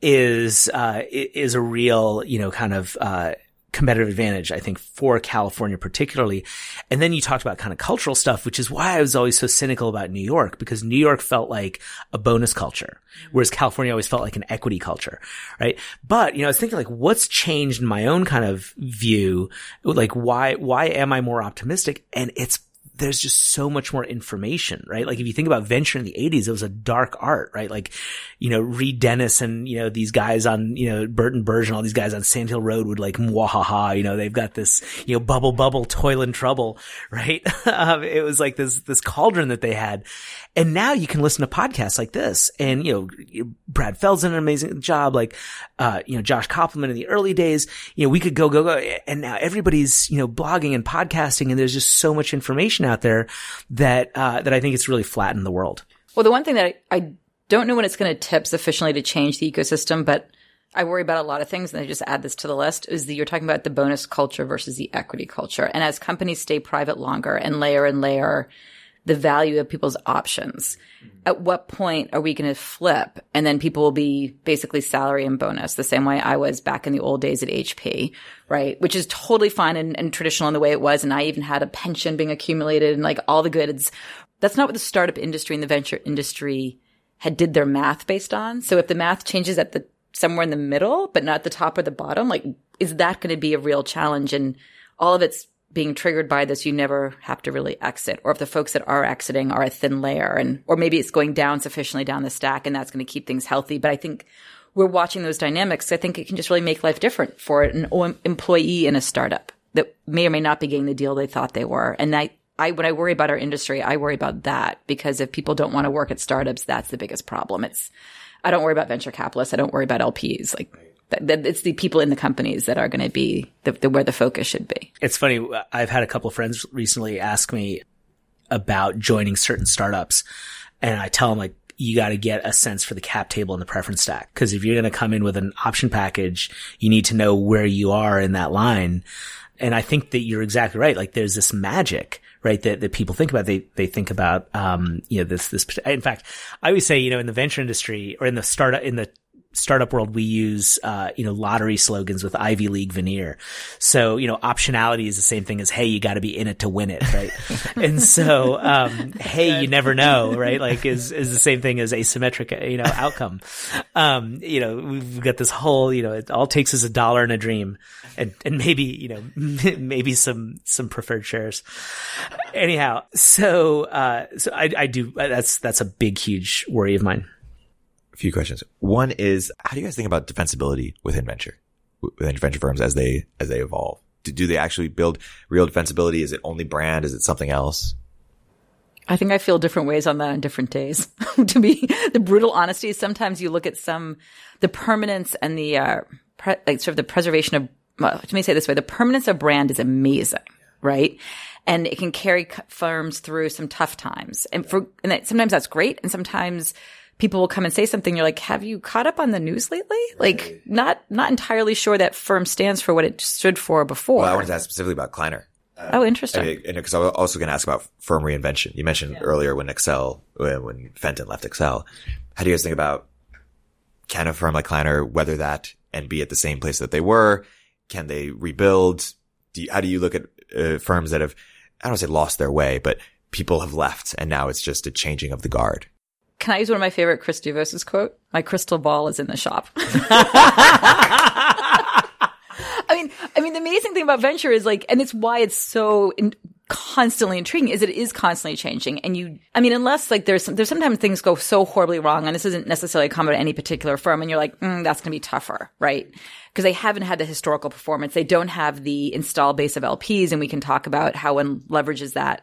is, uh, is a real, you know, kind of, uh, competitive advantage, I think, for California particularly. And then you talked about kind of cultural stuff, which is why I was always so cynical about New York, because New York felt like a bonus culture, whereas California always felt like an equity culture, right? But, you know, I was thinking like, what's changed in my own kind of view? Like, why, why am I more optimistic? And it's there's just so much more information, right? Like if you think about venture in the 80s, it was a dark art, right? Like, you know, Reid Dennis and, you know, these guys on, you know, Burton Burge and all these guys on Sand Hill Road would like, mwahaha, you know, they've got this, you know, bubble bubble toil and trouble, right? um, it was like this, this cauldron that they had. And now you can listen to podcasts like this and, you know, Brad Feld's done an amazing job. Like, uh, you know, Josh Kopelman in the early days, you know, we could go, go, go. And now everybody's, you know, blogging and podcasting and there's just so much information out there that, uh, that I think it's really flattened the world. Well, the one thing that I, I don't know when it's going to tip sufficiently to change the ecosystem, but I worry about a lot of things, and I just add this to the list, is that you're talking about the bonus culture versus the equity culture. And as companies stay private longer and layer and layer the value of people's options. Mm-hmm. At what point are we going to flip? And then people will be basically salary and bonus the same way I was back in the old days at HP, right? Which is totally fine and, and traditional in the way it was. And I even had a pension being accumulated and like all the goods. That's not what the startup industry and the venture industry had did their math based on. So if the math changes at the somewhere in the middle, but not the top or the bottom, like is that going to be a real challenge? And all of it's being triggered by this, you never have to really exit. Or if the folks that are exiting are a thin layer and, or maybe it's going down sufficiently down the stack and that's going to keep things healthy. But I think we're watching those dynamics. I think it can just really make life different for an employee in a startup that may or may not be getting the deal they thought they were. And I, I, when I worry about our industry, I worry about that because if people don't want to work at startups, that's the biggest problem. It's, I don't worry about venture capitalists. I don't worry about LPs. Like that, it's the people in the companies that are going to be the, the, where the focus should be. It's funny. I've had a couple of friends recently ask me about joining certain startups and I tell them like, you got to get a sense for the cap table and the preference stack. Cause if you're going to come in with an option package, you need to know where you are in that line. And I think that you're exactly right. Like there's this magic, right? That, that people think about. They, they think about, um, you know, this, this, in fact, I always say, you know, in the venture industry or in the startup, in the startup world, we use, uh, you know, lottery slogans with Ivy League veneer. So, you know, optionality is the same thing as, hey, you got to be in it to win it, right? and so, um, hey, you never know, right? Like is, is the same thing as asymmetric, you know, outcome. Um, you know, we've got this whole, you know, it all takes is a dollar and a dream and, and maybe, you know, maybe some, some preferred shares. Anyhow, so, uh, so I, I do, that's, that's a big, huge worry of mine a few questions. One is, how do you guys think about defensibility within venture, within venture firms as they, as they evolve? Do, do they actually build real defensibility? Is it only brand? Is it something else? I think I feel different ways on that on different days. to be the brutal honesty sometimes you look at some, the permanence and the, uh, pre- like sort of the preservation of, well, let me say this way, the permanence of brand is amazing, right? And it can carry firms through some tough times. And for, and that, sometimes that's great. And sometimes people will come and say something. You're like, have you caught up on the news lately? Like, not not entirely sure that firm stands for what it stood for before. Well, I wanted to ask specifically about Kleiner. Uh, oh, interesting. I mean, because I was also going to ask about firm reinvention. You mentioned yeah. earlier when Accel, when, when Fenton left Accel. How do you guys think about can a firm like Kleiner weather that and be at the same place that they were? Can they rebuild? Do you, how do you look at uh, firms that have, I don't say lost their way, but people have left and now it's just a changing of the guard? Can I use one of my favorite Chris Douvos's quote? My crystal ball is in the shop. I mean, I mean, the amazing thing about venture is like, and it's why it's so in, constantly intriguing is it is constantly changing. And you, I mean, unless like there's, there's sometimes things go so horribly wrong and this isn't necessarily a comment at any particular firm and you're like, mm, that's going to be tougher, right? Because they haven't had the historical performance. They don't have the install base of LPs and we can talk about how one leverages that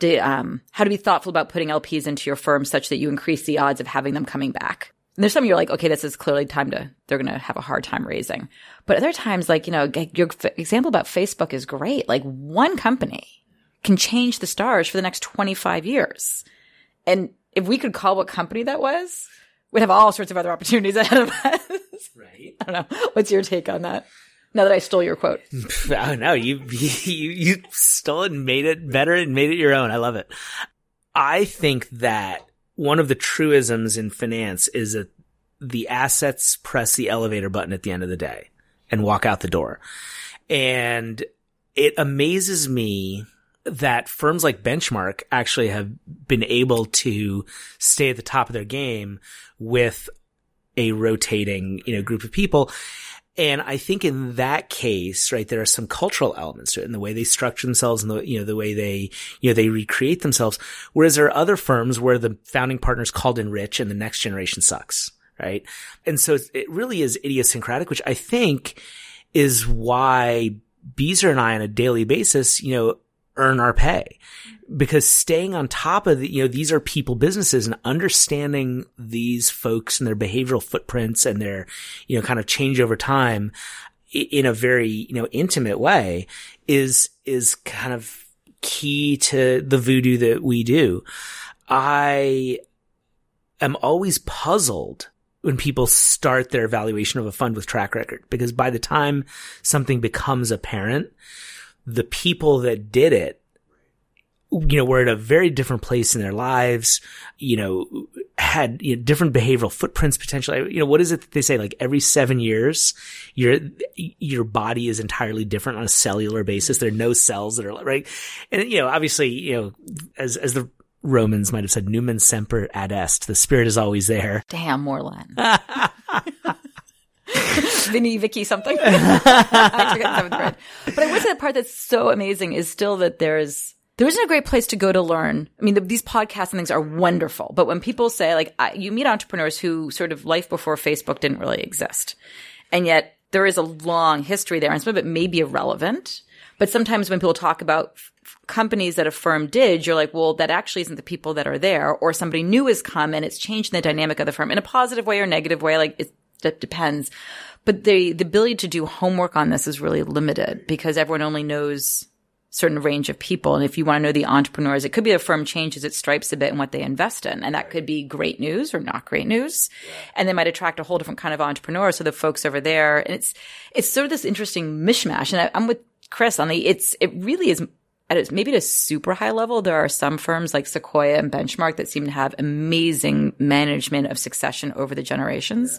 to, um, how to be thoughtful about putting LPs into your firm such that you increase the odds of having them coming back. And there's some you're like, okay, this is clearly time to, they're going to have a hard time raising. But other times, like, you know, your f- example about Facebook is great. Like one company can change the stars for the next 25 years. And if we could call what company that was, we'd have all sorts of other opportunities ahead of us. Right. I don't know. What's your take on that? Now that I stole your quote. oh no, you, you, you stole it and made it better and made it your own. I love it. I think that one of the truisms in finance is that the assets press the elevator button at the end of the day and walk out the door. And it amazes me that firms like Benchmark actually have been able to stay at the top of their game with a rotating, you know, group of people And I think in that case, right, there are some cultural elements to it in the way they structure themselves and the, you know, the way they, you know, they recreate themselves. Whereas there are other firms where the founding partners called in rich and the next generation sucks, right? And so it really is idiosyncratic, which I think is why Beezer and I on a daily basis, you know, earn our pay because staying on top of the, you know, these are people businesses and understanding these folks and their behavioral footprints and their, you know, kind of change over time in a very, you know, intimate way is, is kind of key to the voodoo that we do. I am always puzzled when people start their evaluation of a fund with track record because by the time something becomes apparent, the people that did it you know, were at a very different place in their lives, you know, had you know, different behavioral footprints potentially. You know, what is it that they say? Like every seven years, your, your body is entirely different on a cellular basis. There are no cells that are right. And, you know, obviously, you know, as, as the Romans might have said, numen semper ad est. The spirit is always there. Damn, Morlan. Vinny, Vicky, something. I took it in seventh grade. But I would say the part that's so amazing is still that there's there isn't a great place to go to learn. I mean, the, these podcasts and things are wonderful, but when people say like, I, you meet entrepreneurs who sort of life before Facebook didn't really exist. And yet there is a long history there and some of it may be irrelevant. But sometimes when people talk about f- companies that a firm did, you're like, well, that actually isn't the people that are there or somebody new has come and it's changed the dynamic of the firm in a positive way or negative way. Like it, it depends. But the, the ability to do homework on this is really limited because everyone only knows certain range of people. And if you want to know the entrepreneurs, it could be a firm changes its stripes a bit in what they invest in. And that could be great news or not great news. And they might attract a whole different kind of entrepreneur. So the folks over there, and it's, it's sort of this interesting mishmash. And I, I'm with Chris on the, it's, it really is at a, maybe at a super high level, there are some firms like Sequoia and Benchmark that seem to have amazing management of succession over the generations.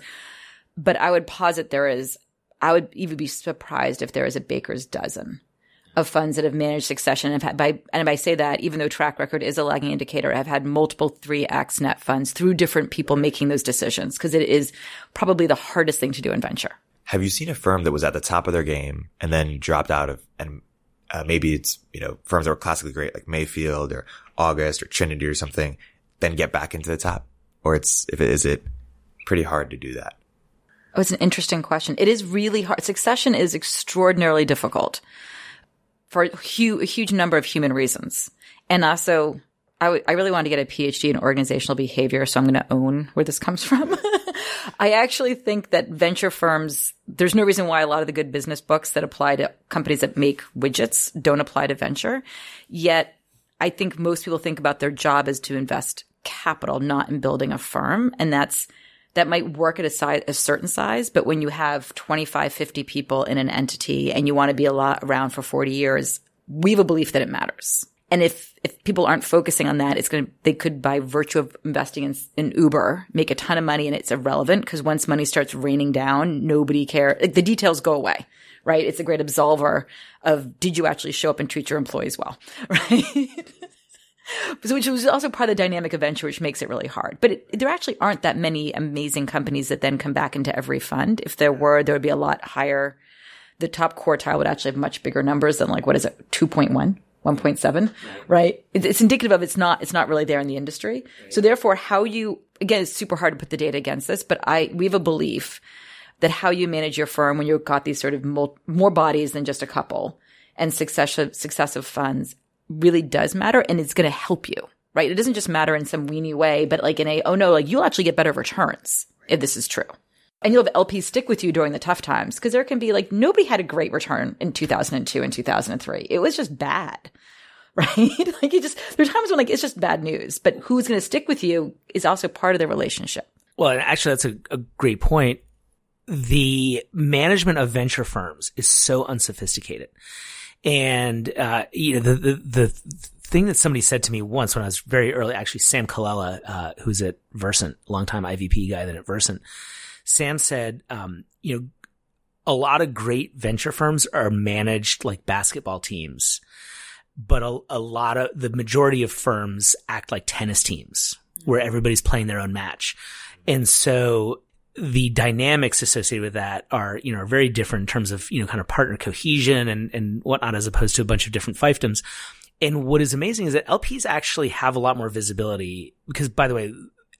But I would posit there is, I would even be surprised if there is a baker's dozen of funds that have managed succession and by and I say that even though track record is a lagging indicator, I've had multiple three X net funds through different people making those decisions because it is probably the hardest thing to do in venture. Have you seen a firm that was at the top of their game and then dropped out of and uh, maybe it's you know firms that were classically great like Mayfield or August or Trinity or something, then get back into the top, or it's if it is it pretty hard to do that. Oh, it's an interesting question. It is really hard. Succession is extraordinarily difficult for a huge, a huge number of human reasons. And also, I, w- I really wanted to get a PhD in organizational behavior, so I'm going to own where this comes from. I actually think that venture firms, there's no reason why a lot of the good business books that apply to companies that make widgets don't apply to venture. Yet, I think most people think about their job as to invest capital, not in building a firm. And that's that might work at a size, a certain size, but when you have 25, 50 people in an entity and you want to be a lot around for 40 years, we have a belief that it matters. And if, if people aren't focusing on that, it's going to, they could, by virtue of investing in, in Uber, make a ton of money and it's irrelevant because once money starts raining down, nobody cares. Like the details go away, right? It's a great absolver of did you actually show up and treat your employees well, right? which was also part of the dynamic of venture, which makes it really hard. But it, there actually aren't that many amazing companies that then come back into every fund. If there were, there would be a lot higher. The top quartile would actually have much bigger numbers than like, what is it? 2.1? 1.7, right? It's indicative of it's not, it's not really there in the industry. So therefore, how you, again, it's super hard to put the data against this, but I, we have a belief that how you manage your firm when you've got these sort of more bodies than just a couple and successive, successive funds really does matter and it's going to help you, right? It doesn't just matter in some weenie way, but like in a, oh no, like you'll actually get better returns if this is true. And you'll have LPs stick with you during the tough times because there can be like nobody had a great return in 2002 and 2003. It was just bad, right? like you just, there's times when like it's just bad news, but who's going to stick with you is also part of the relationship. Well, actually, that's a, a great point. The management of venture firms is so unsophisticated. And, uh, you know, the, the, the thing that somebody said to me once when I was very early, actually, Sam Colella, uh, who's at Versant, longtime IVP guy then at Versant, Sam said, um, you know, a lot of great venture firms are managed like basketball teams, but a, a lot of the majority of firms act like tennis teams where everybody's playing their own match. And so the dynamics associated with that are, you know, are very different in terms of, you know, kind of partner cohesion and, and whatnot, as opposed to a bunch of different fiefdoms. And what is amazing is that LPs actually have a lot more visibility because, by the way,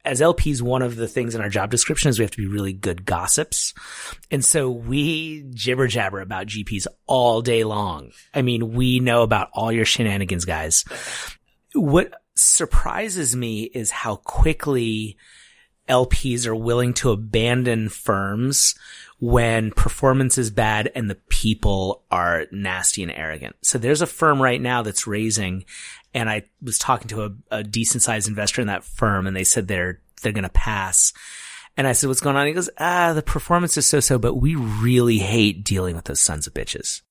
as LPs, one of the things in our job description is we have to be really good gossips. And so we jibber jabber about GPs all day long. I mean, we know about all your shenanigans, guys. What surprises me is how quickly LPs are willing to abandon firms when performance is bad and the people are nasty and arrogant. So there's a firm right now that's raising and I was talking to a, a decent sized investor in that firm and they said they're, they're going to pass. And I said, what's going on? He goes, ah, the performance is so-so, but we really hate dealing with those sons of bitches.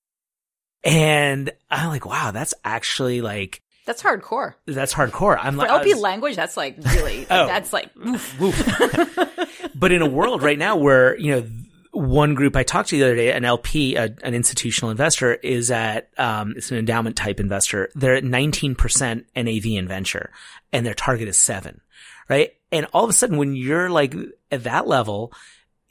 And I'm like, wow, that's actually like, that's hardcore. That's hardcore. I'm For like, LP was- language, that's like really, Oh. that's like, but in a world right now where, you know, one group I talked to the other day, an LP, a, an institutional investor is at, um, it's an endowment type investor. They're at 19% NAV in venture and their target is seven, right? And all of a sudden when you're like at that level,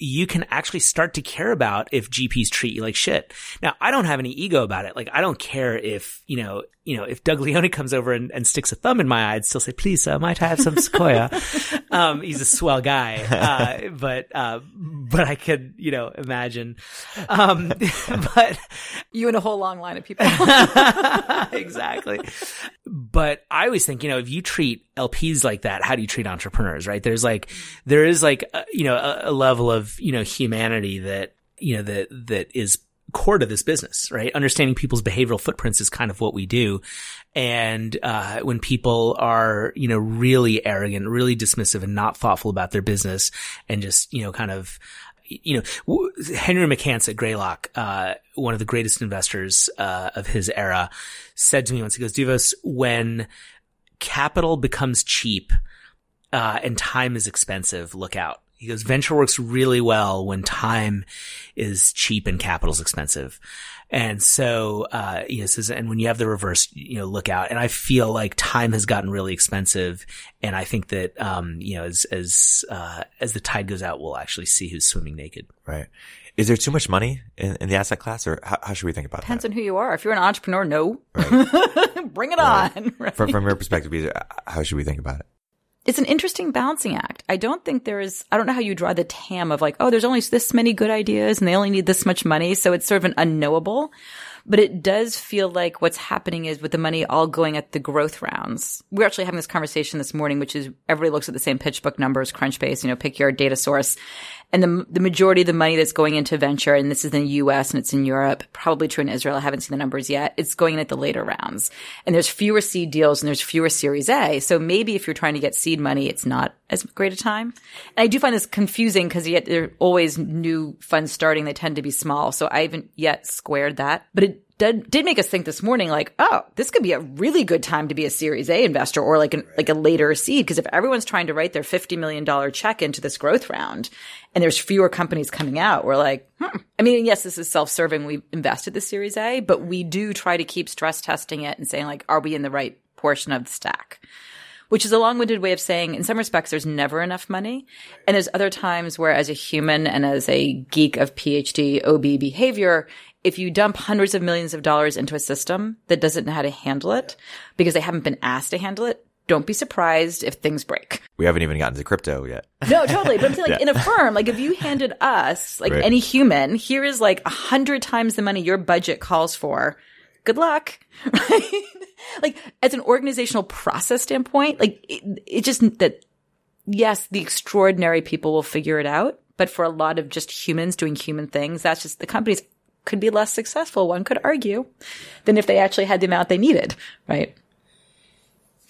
you can actually start to care about if GPs treat you like shit. Now, I don't have any ego about it. Like, I don't care if, you know, you know, if Doug Leone comes over and, and sticks a thumb in my eye, I'd still say, please, sir, might I have some Sequoia? um, he's a swell guy. Uh, but, uh, but I could, you know, imagine. Um, but you and a whole long line of people. exactly. But I always think, you know, if you treat LPs like that, how do you treat entrepreneurs, right? There's like, there is like, uh, you know, a, a level of, you know, humanity that, you know, that, that is core to this business, right? Understanding people's behavioral footprints is kind of what we do. And, uh, when people are, you know, really arrogant, really dismissive and not thoughtful about their business and just, you know, kind of, you know, Henry McCance at Greylock, uh, one of the greatest investors, uh, of his era said to me once, he goes, Douvos, when capital becomes cheap, uh, and time is expensive, look out. He goes, venture works really well when time is cheap and capital is expensive. And so, uh, you know, says, and when you have the reverse, you know, look out. And I feel like time has gotten really expensive. And I think that, um, you know, as, as, uh, as the tide goes out, we'll actually see who's swimming naked. Right. Is there too much money in, in the asset class or how, how should we think about it? Depends that? on who you are. If you're an entrepreneur, no. Bring it on. Right? From, from your perspective, how should we think about it? It's an interesting balancing act. I don't think there is, I don't know how you draw the TAM of like, oh, there's only this many good ideas and they only need this much money. So it's sort of an unknowable, but it does feel like what's happening is with the money all going at the growth rounds. We're actually having this conversation this morning, which is everybody looks at the same PitchBook numbers, Crunchbase, you know, pick your data source. And the, the majority of the money that's going into venture, and this is in the US and it's in Europe, probably true in Israel. I haven't seen the numbers yet. It's going in at the later rounds. And there's fewer seed deals and there's fewer series A. So maybe if you're trying to get seed money, it's not as great a time. And I do find this confusing because yet there are always new funds starting. They tend to be small. So I haven't yet squared that, but it did, did make us think this morning, like, oh, this could be a really good time to be a Series A investor or like an, like a later seed. Because if everyone's trying to write their $50 million check into this growth round and there's fewer companies coming out, we're like, hmm. I mean, yes, this is self-serving. We invested the Series A, but we do try to keep stress testing it and saying like, are we in the right portion of the stack? Which is a long-winded way of saying, in some respects, there's never enough money. And there's other times where as a human and as a geek of PhD OB behavior, if you dump hundreds of millions of dollars into a system that doesn't know how to handle it because they haven't been asked to handle it, don't be surprised if things break. We haven't even gotten to crypto yet. No, totally. But I'm saying, like, in a firm, like, if you handed us, like, Right. any human, here is like a hundred times the money your budget calls for. Good luck. Right? like, as an organizational process standpoint, like, it, it just that, yes, the extraordinary people will figure it out. But for a lot of just humans doing human things, that's just the companies could be less successful, one could argue, than if they actually had the amount they needed. Right.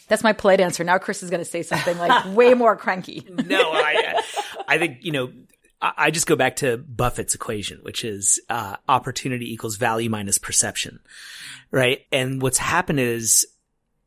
That's my polite answer. Now Chris is going to say something like way more cranky. no, I, I think, you know, I just go back to Buffett's equation, which is, uh, opportunity equals value minus perception. Right. And what's happened is,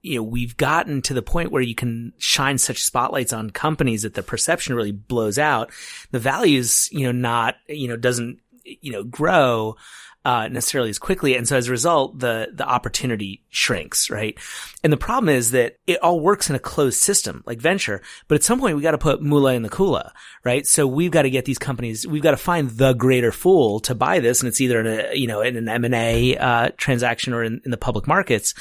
you know, we've gotten to the point where you can shine such spotlights on companies that the perception really blows out. The values, you know, not, you know, doesn't, you know, grow. uh, necessarily as quickly. And so as a result, the, the opportunity shrinks, right? And the problem is that it all works in a closed system like venture, but at some point we got to put moolah in the kula, right? So we've got to get these companies, we've got to find the greater fool to buy this. And it's either in a, you know, in an M&A, uh, transaction or in, in the public markets.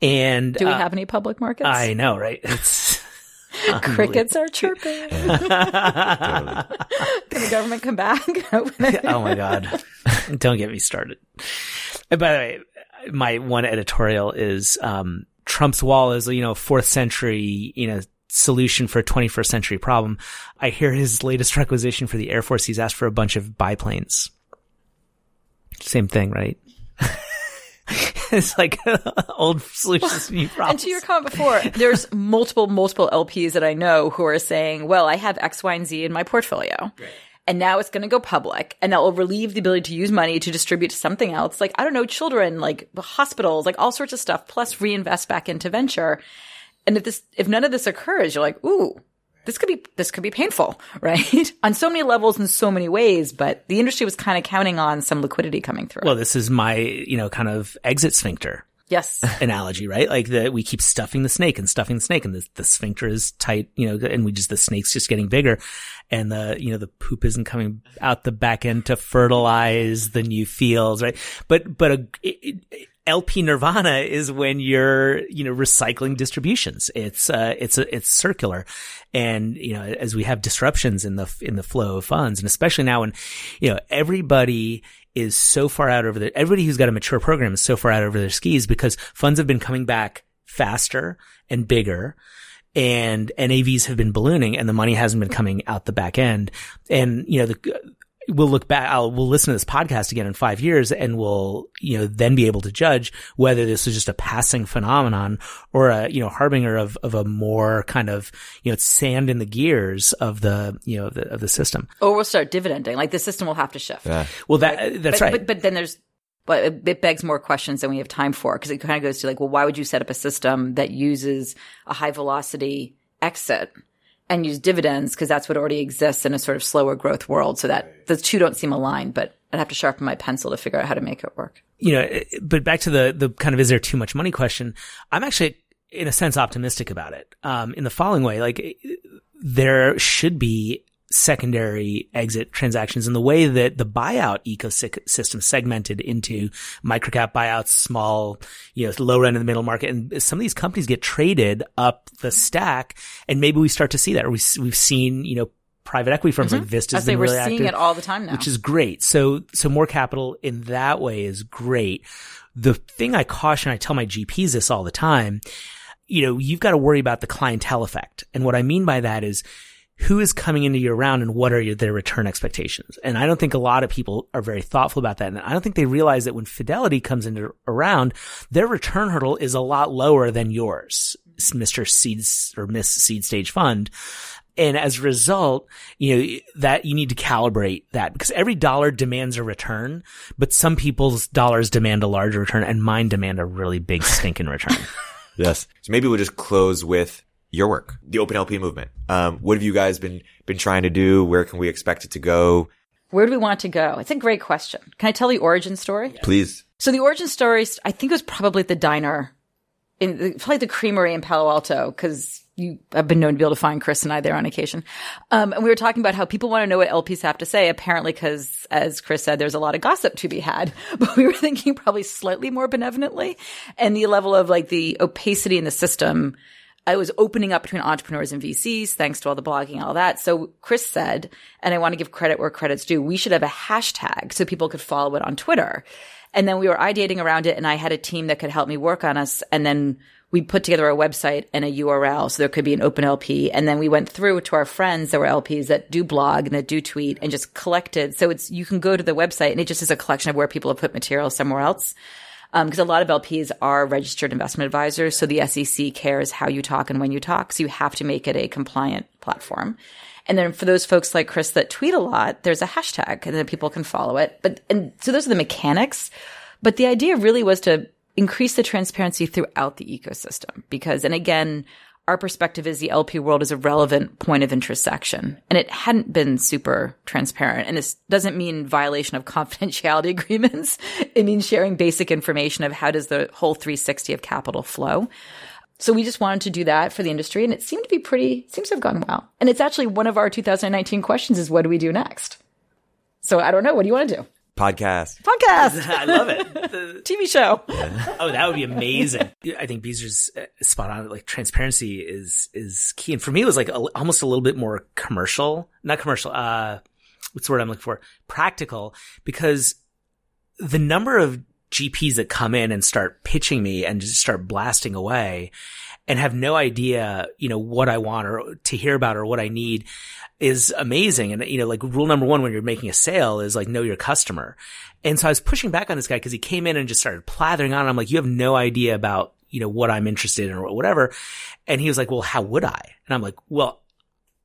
And Do we uh, have any public markets? I know, right? It's Crickets are chirping. Can the government come back? oh my god! Don't get me started. And by the way, my one editorial is um, Trump's wall is you know fourth century you know solution for a 21st century problem. I hear his latest requisition for the Air Force. He's asked for a bunch of biplanes. Same thing, right? it's like old solutions to new problems. And to your comment before, there's multiple, multiple LPs that I know who are saying, well, I have X, Y, and Z in my portfolio. And now it's going to go public and that will relieve the ability to use money to distribute to something else. Like, I don't know, children, like hospitals, like all sorts of stuff, plus reinvest back into venture. And if this, if none of this occurs, you're like, ooh, this could be, this could be painful, right? on so many levels in so many ways, but the industry was kind of counting on some liquidity coming through. well, this is my, you know, kind of exit sphincter. yes. analogy, right? Like that we keep stuffing the snake and stuffing the snake and the, the sphincter is tight, you know, and we just, the snake's just getting bigger and the, you know, the poop isn't coming out the back end to fertilize the new fields, right? But, but a, it, it, LP nirvana is when you're, you know, recycling distributions. It's, uh, it's, it's circular. And, you know, as we have disruptions in the, in the flow of funds and especially now when, you know, everybody is so far out over the, everybody who's got a mature program is so far out over their skis because funds have been coming back faster and bigger and NAVs have been ballooning and the money hasn't been coming out the back end. And, you know, the, we'll look back, I'll, we'll listen to this podcast again in five years and we'll, you know, then be able to judge whether this was just a passing phenomenon or a, you know, harbinger of, of a more kind of, you know, sand in the gears of the, you know, of the, of the system. Or we'll start dividending. Like the system will have to shift. Yeah. Well, that, that's but, right. But, but then there's, but it- it begs more questions than we have time for because it kind of goes to like, well, why would you set up a system that uses a high velocity exit and use dividends because that's what already exists in a sort of slower growth world. So that the two don't seem aligned, but I'd have to sharpen my pencil to figure out how to make it work. you know, eh, eh, but back to the, the kind of is there too much money question. I'm actually, in a sense, optimistic about it. Um, in the following way, like eh, there should be secondary exit transactions and the way that the buyout ecosystem segmented into microcap buyouts, small, you know, low end in the middle market. And some of these companies get traded up the stack and maybe we start to see that. Or we, we've seen, you know, private equity firms like mm-hmm. Vista's say been we're really seeing active it all the time now. which is great. So, so more capital in that way is great. The thing I caution, I tell my GPs this all the time, you know, you've got to worry about the clientele effect. And what I mean by that is who is coming into your round and what are their return expectations? And I don't think a lot of people are very thoughtful about that. And I don't think they realize that when Fidelity comes into around, their return hurdle is a lot lower than yours, Mr. Seeds or Miss Seed Stage Fund. And as a result, you know, that you need to calibrate that because every dollar demands a return, but some people's dollars demand a larger return and mine demand a really big stinking return. Yes. So maybe we'll just close with your work, the Open LP movement. Um, what have you guys been been trying to do? Where can we expect it to go? Where do we want to go? It's a great question. Can I tell the origin story? Please. So the origin story, I think it was probably at the diner in the, probably the creamery in Palo Alto because you have been known to be able to find Chris and I there on occasion. Um, and we were talking about how people want to know what LPs have to say, apparently because as Chris said, there's a lot of gossip to be had, but we were thinking probably slightly more benevolently and the level of like the opacity in the system. I was opening up between entrepreneurs and VCs thanks to all the blogging and all that. So Chris said, and I want to give credit where credit's due, we should have a hashtag so people could follow it on Twitter. And then we were ideating around it and I had a team that could help me work on us. And then we put together a website and a URL. So there could be an open LP. And then we went through to our friends that were LPs that do blog and that do tweet and just collected. So it's, you can go to the website and it just is a collection of where people have put material somewhere else. Um, cause a lot of LPs are registered investment advisors. So the SEC cares how you talk and when you talk. So you have to make it a compliant platform. And then for those folks like Chris that tweet a lot, there's a hashtag and then people can follow it. But, and so those are the mechanics. But the idea really was to increase the transparency throughout the ecosystem because, and again, our perspective is the LP world is a relevant point of intersection. And it hadn't been super transparent. And this doesn't mean violation of confidentiality agreements. It means sharing basic information of how does the whole 360 of capital flow. So we just wanted to do that for the industry and it seemed to be pretty, seems to have gone well. And it's actually one of our 2019 questions is what do we do next? So I don't know. What do you want to do? Podcast. Podcast. I love it. The- TV show. oh, that would be amazing. I think Beezer's uh, spot on. Like transparency is is key, and for me, it was like a, almost a little bit more commercial, not commercial. Uh, what's the word I'm looking for? Practical, because the number of GPs that come in and start pitching me and just start blasting away and have no idea, you know, what I want or to hear about or what I need is amazing. And, you know, like rule number one when you're making a sale is like know your customer. And so I was pushing back on this guy because he came in and just started plathering on. I'm like, you have no idea about, you know, what I'm interested in or whatever. And he was like, well, how would I? And I'm like, well,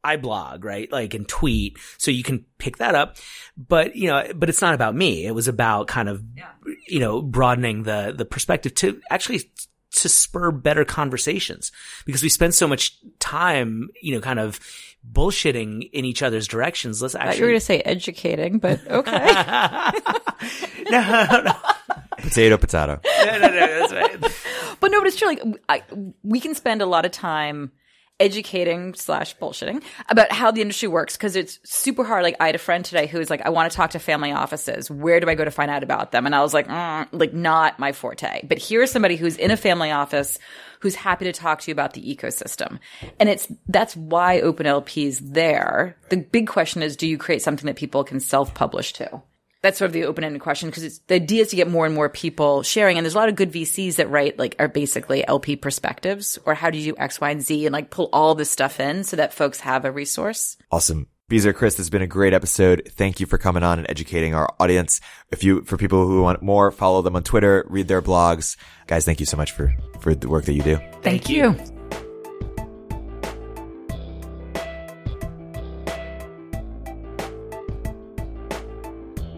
I blog, right? Like and tweet. So you can pick that up. But, you know, but it's not about me. It was about kind of, yeah. you know, broadening the, the perspective to actually to spur better conversations because we spend so much time, you know, kind of bullshitting in each other's directions. Let's actually. you were going to say educating, but okay. no, no. Potato, potato. no, no, no, that's right. But no, but it's true. Like, I, we can spend a lot of time educating slash bullshitting about how the industry works because it's super hard. Like I had a friend today who was like, I want to talk to family offices. Where do I go to find out about them? And I was like, mm, like not my forte. But here's somebody who's in a family office who's happy to talk to you about the ecosystem. And it's, that's why OpenLP is there. The big question is, do you create something that people can self-publish to? That's sort of the open-ended question because the idea is to get more and more people sharing. And there's a lot of good VCs that write like are basically LP perspectives or how do you do X, Y, and Z and like pull all this stuff in so that folks have a resource. Awesome. Beezer, Chris, this has been a great episode. Thank you for coming on and educating our audience. If you, for people who want more, follow them on Twitter, read their blogs. Guys, thank you so much for, for the work that you do. Thank, thank you. you.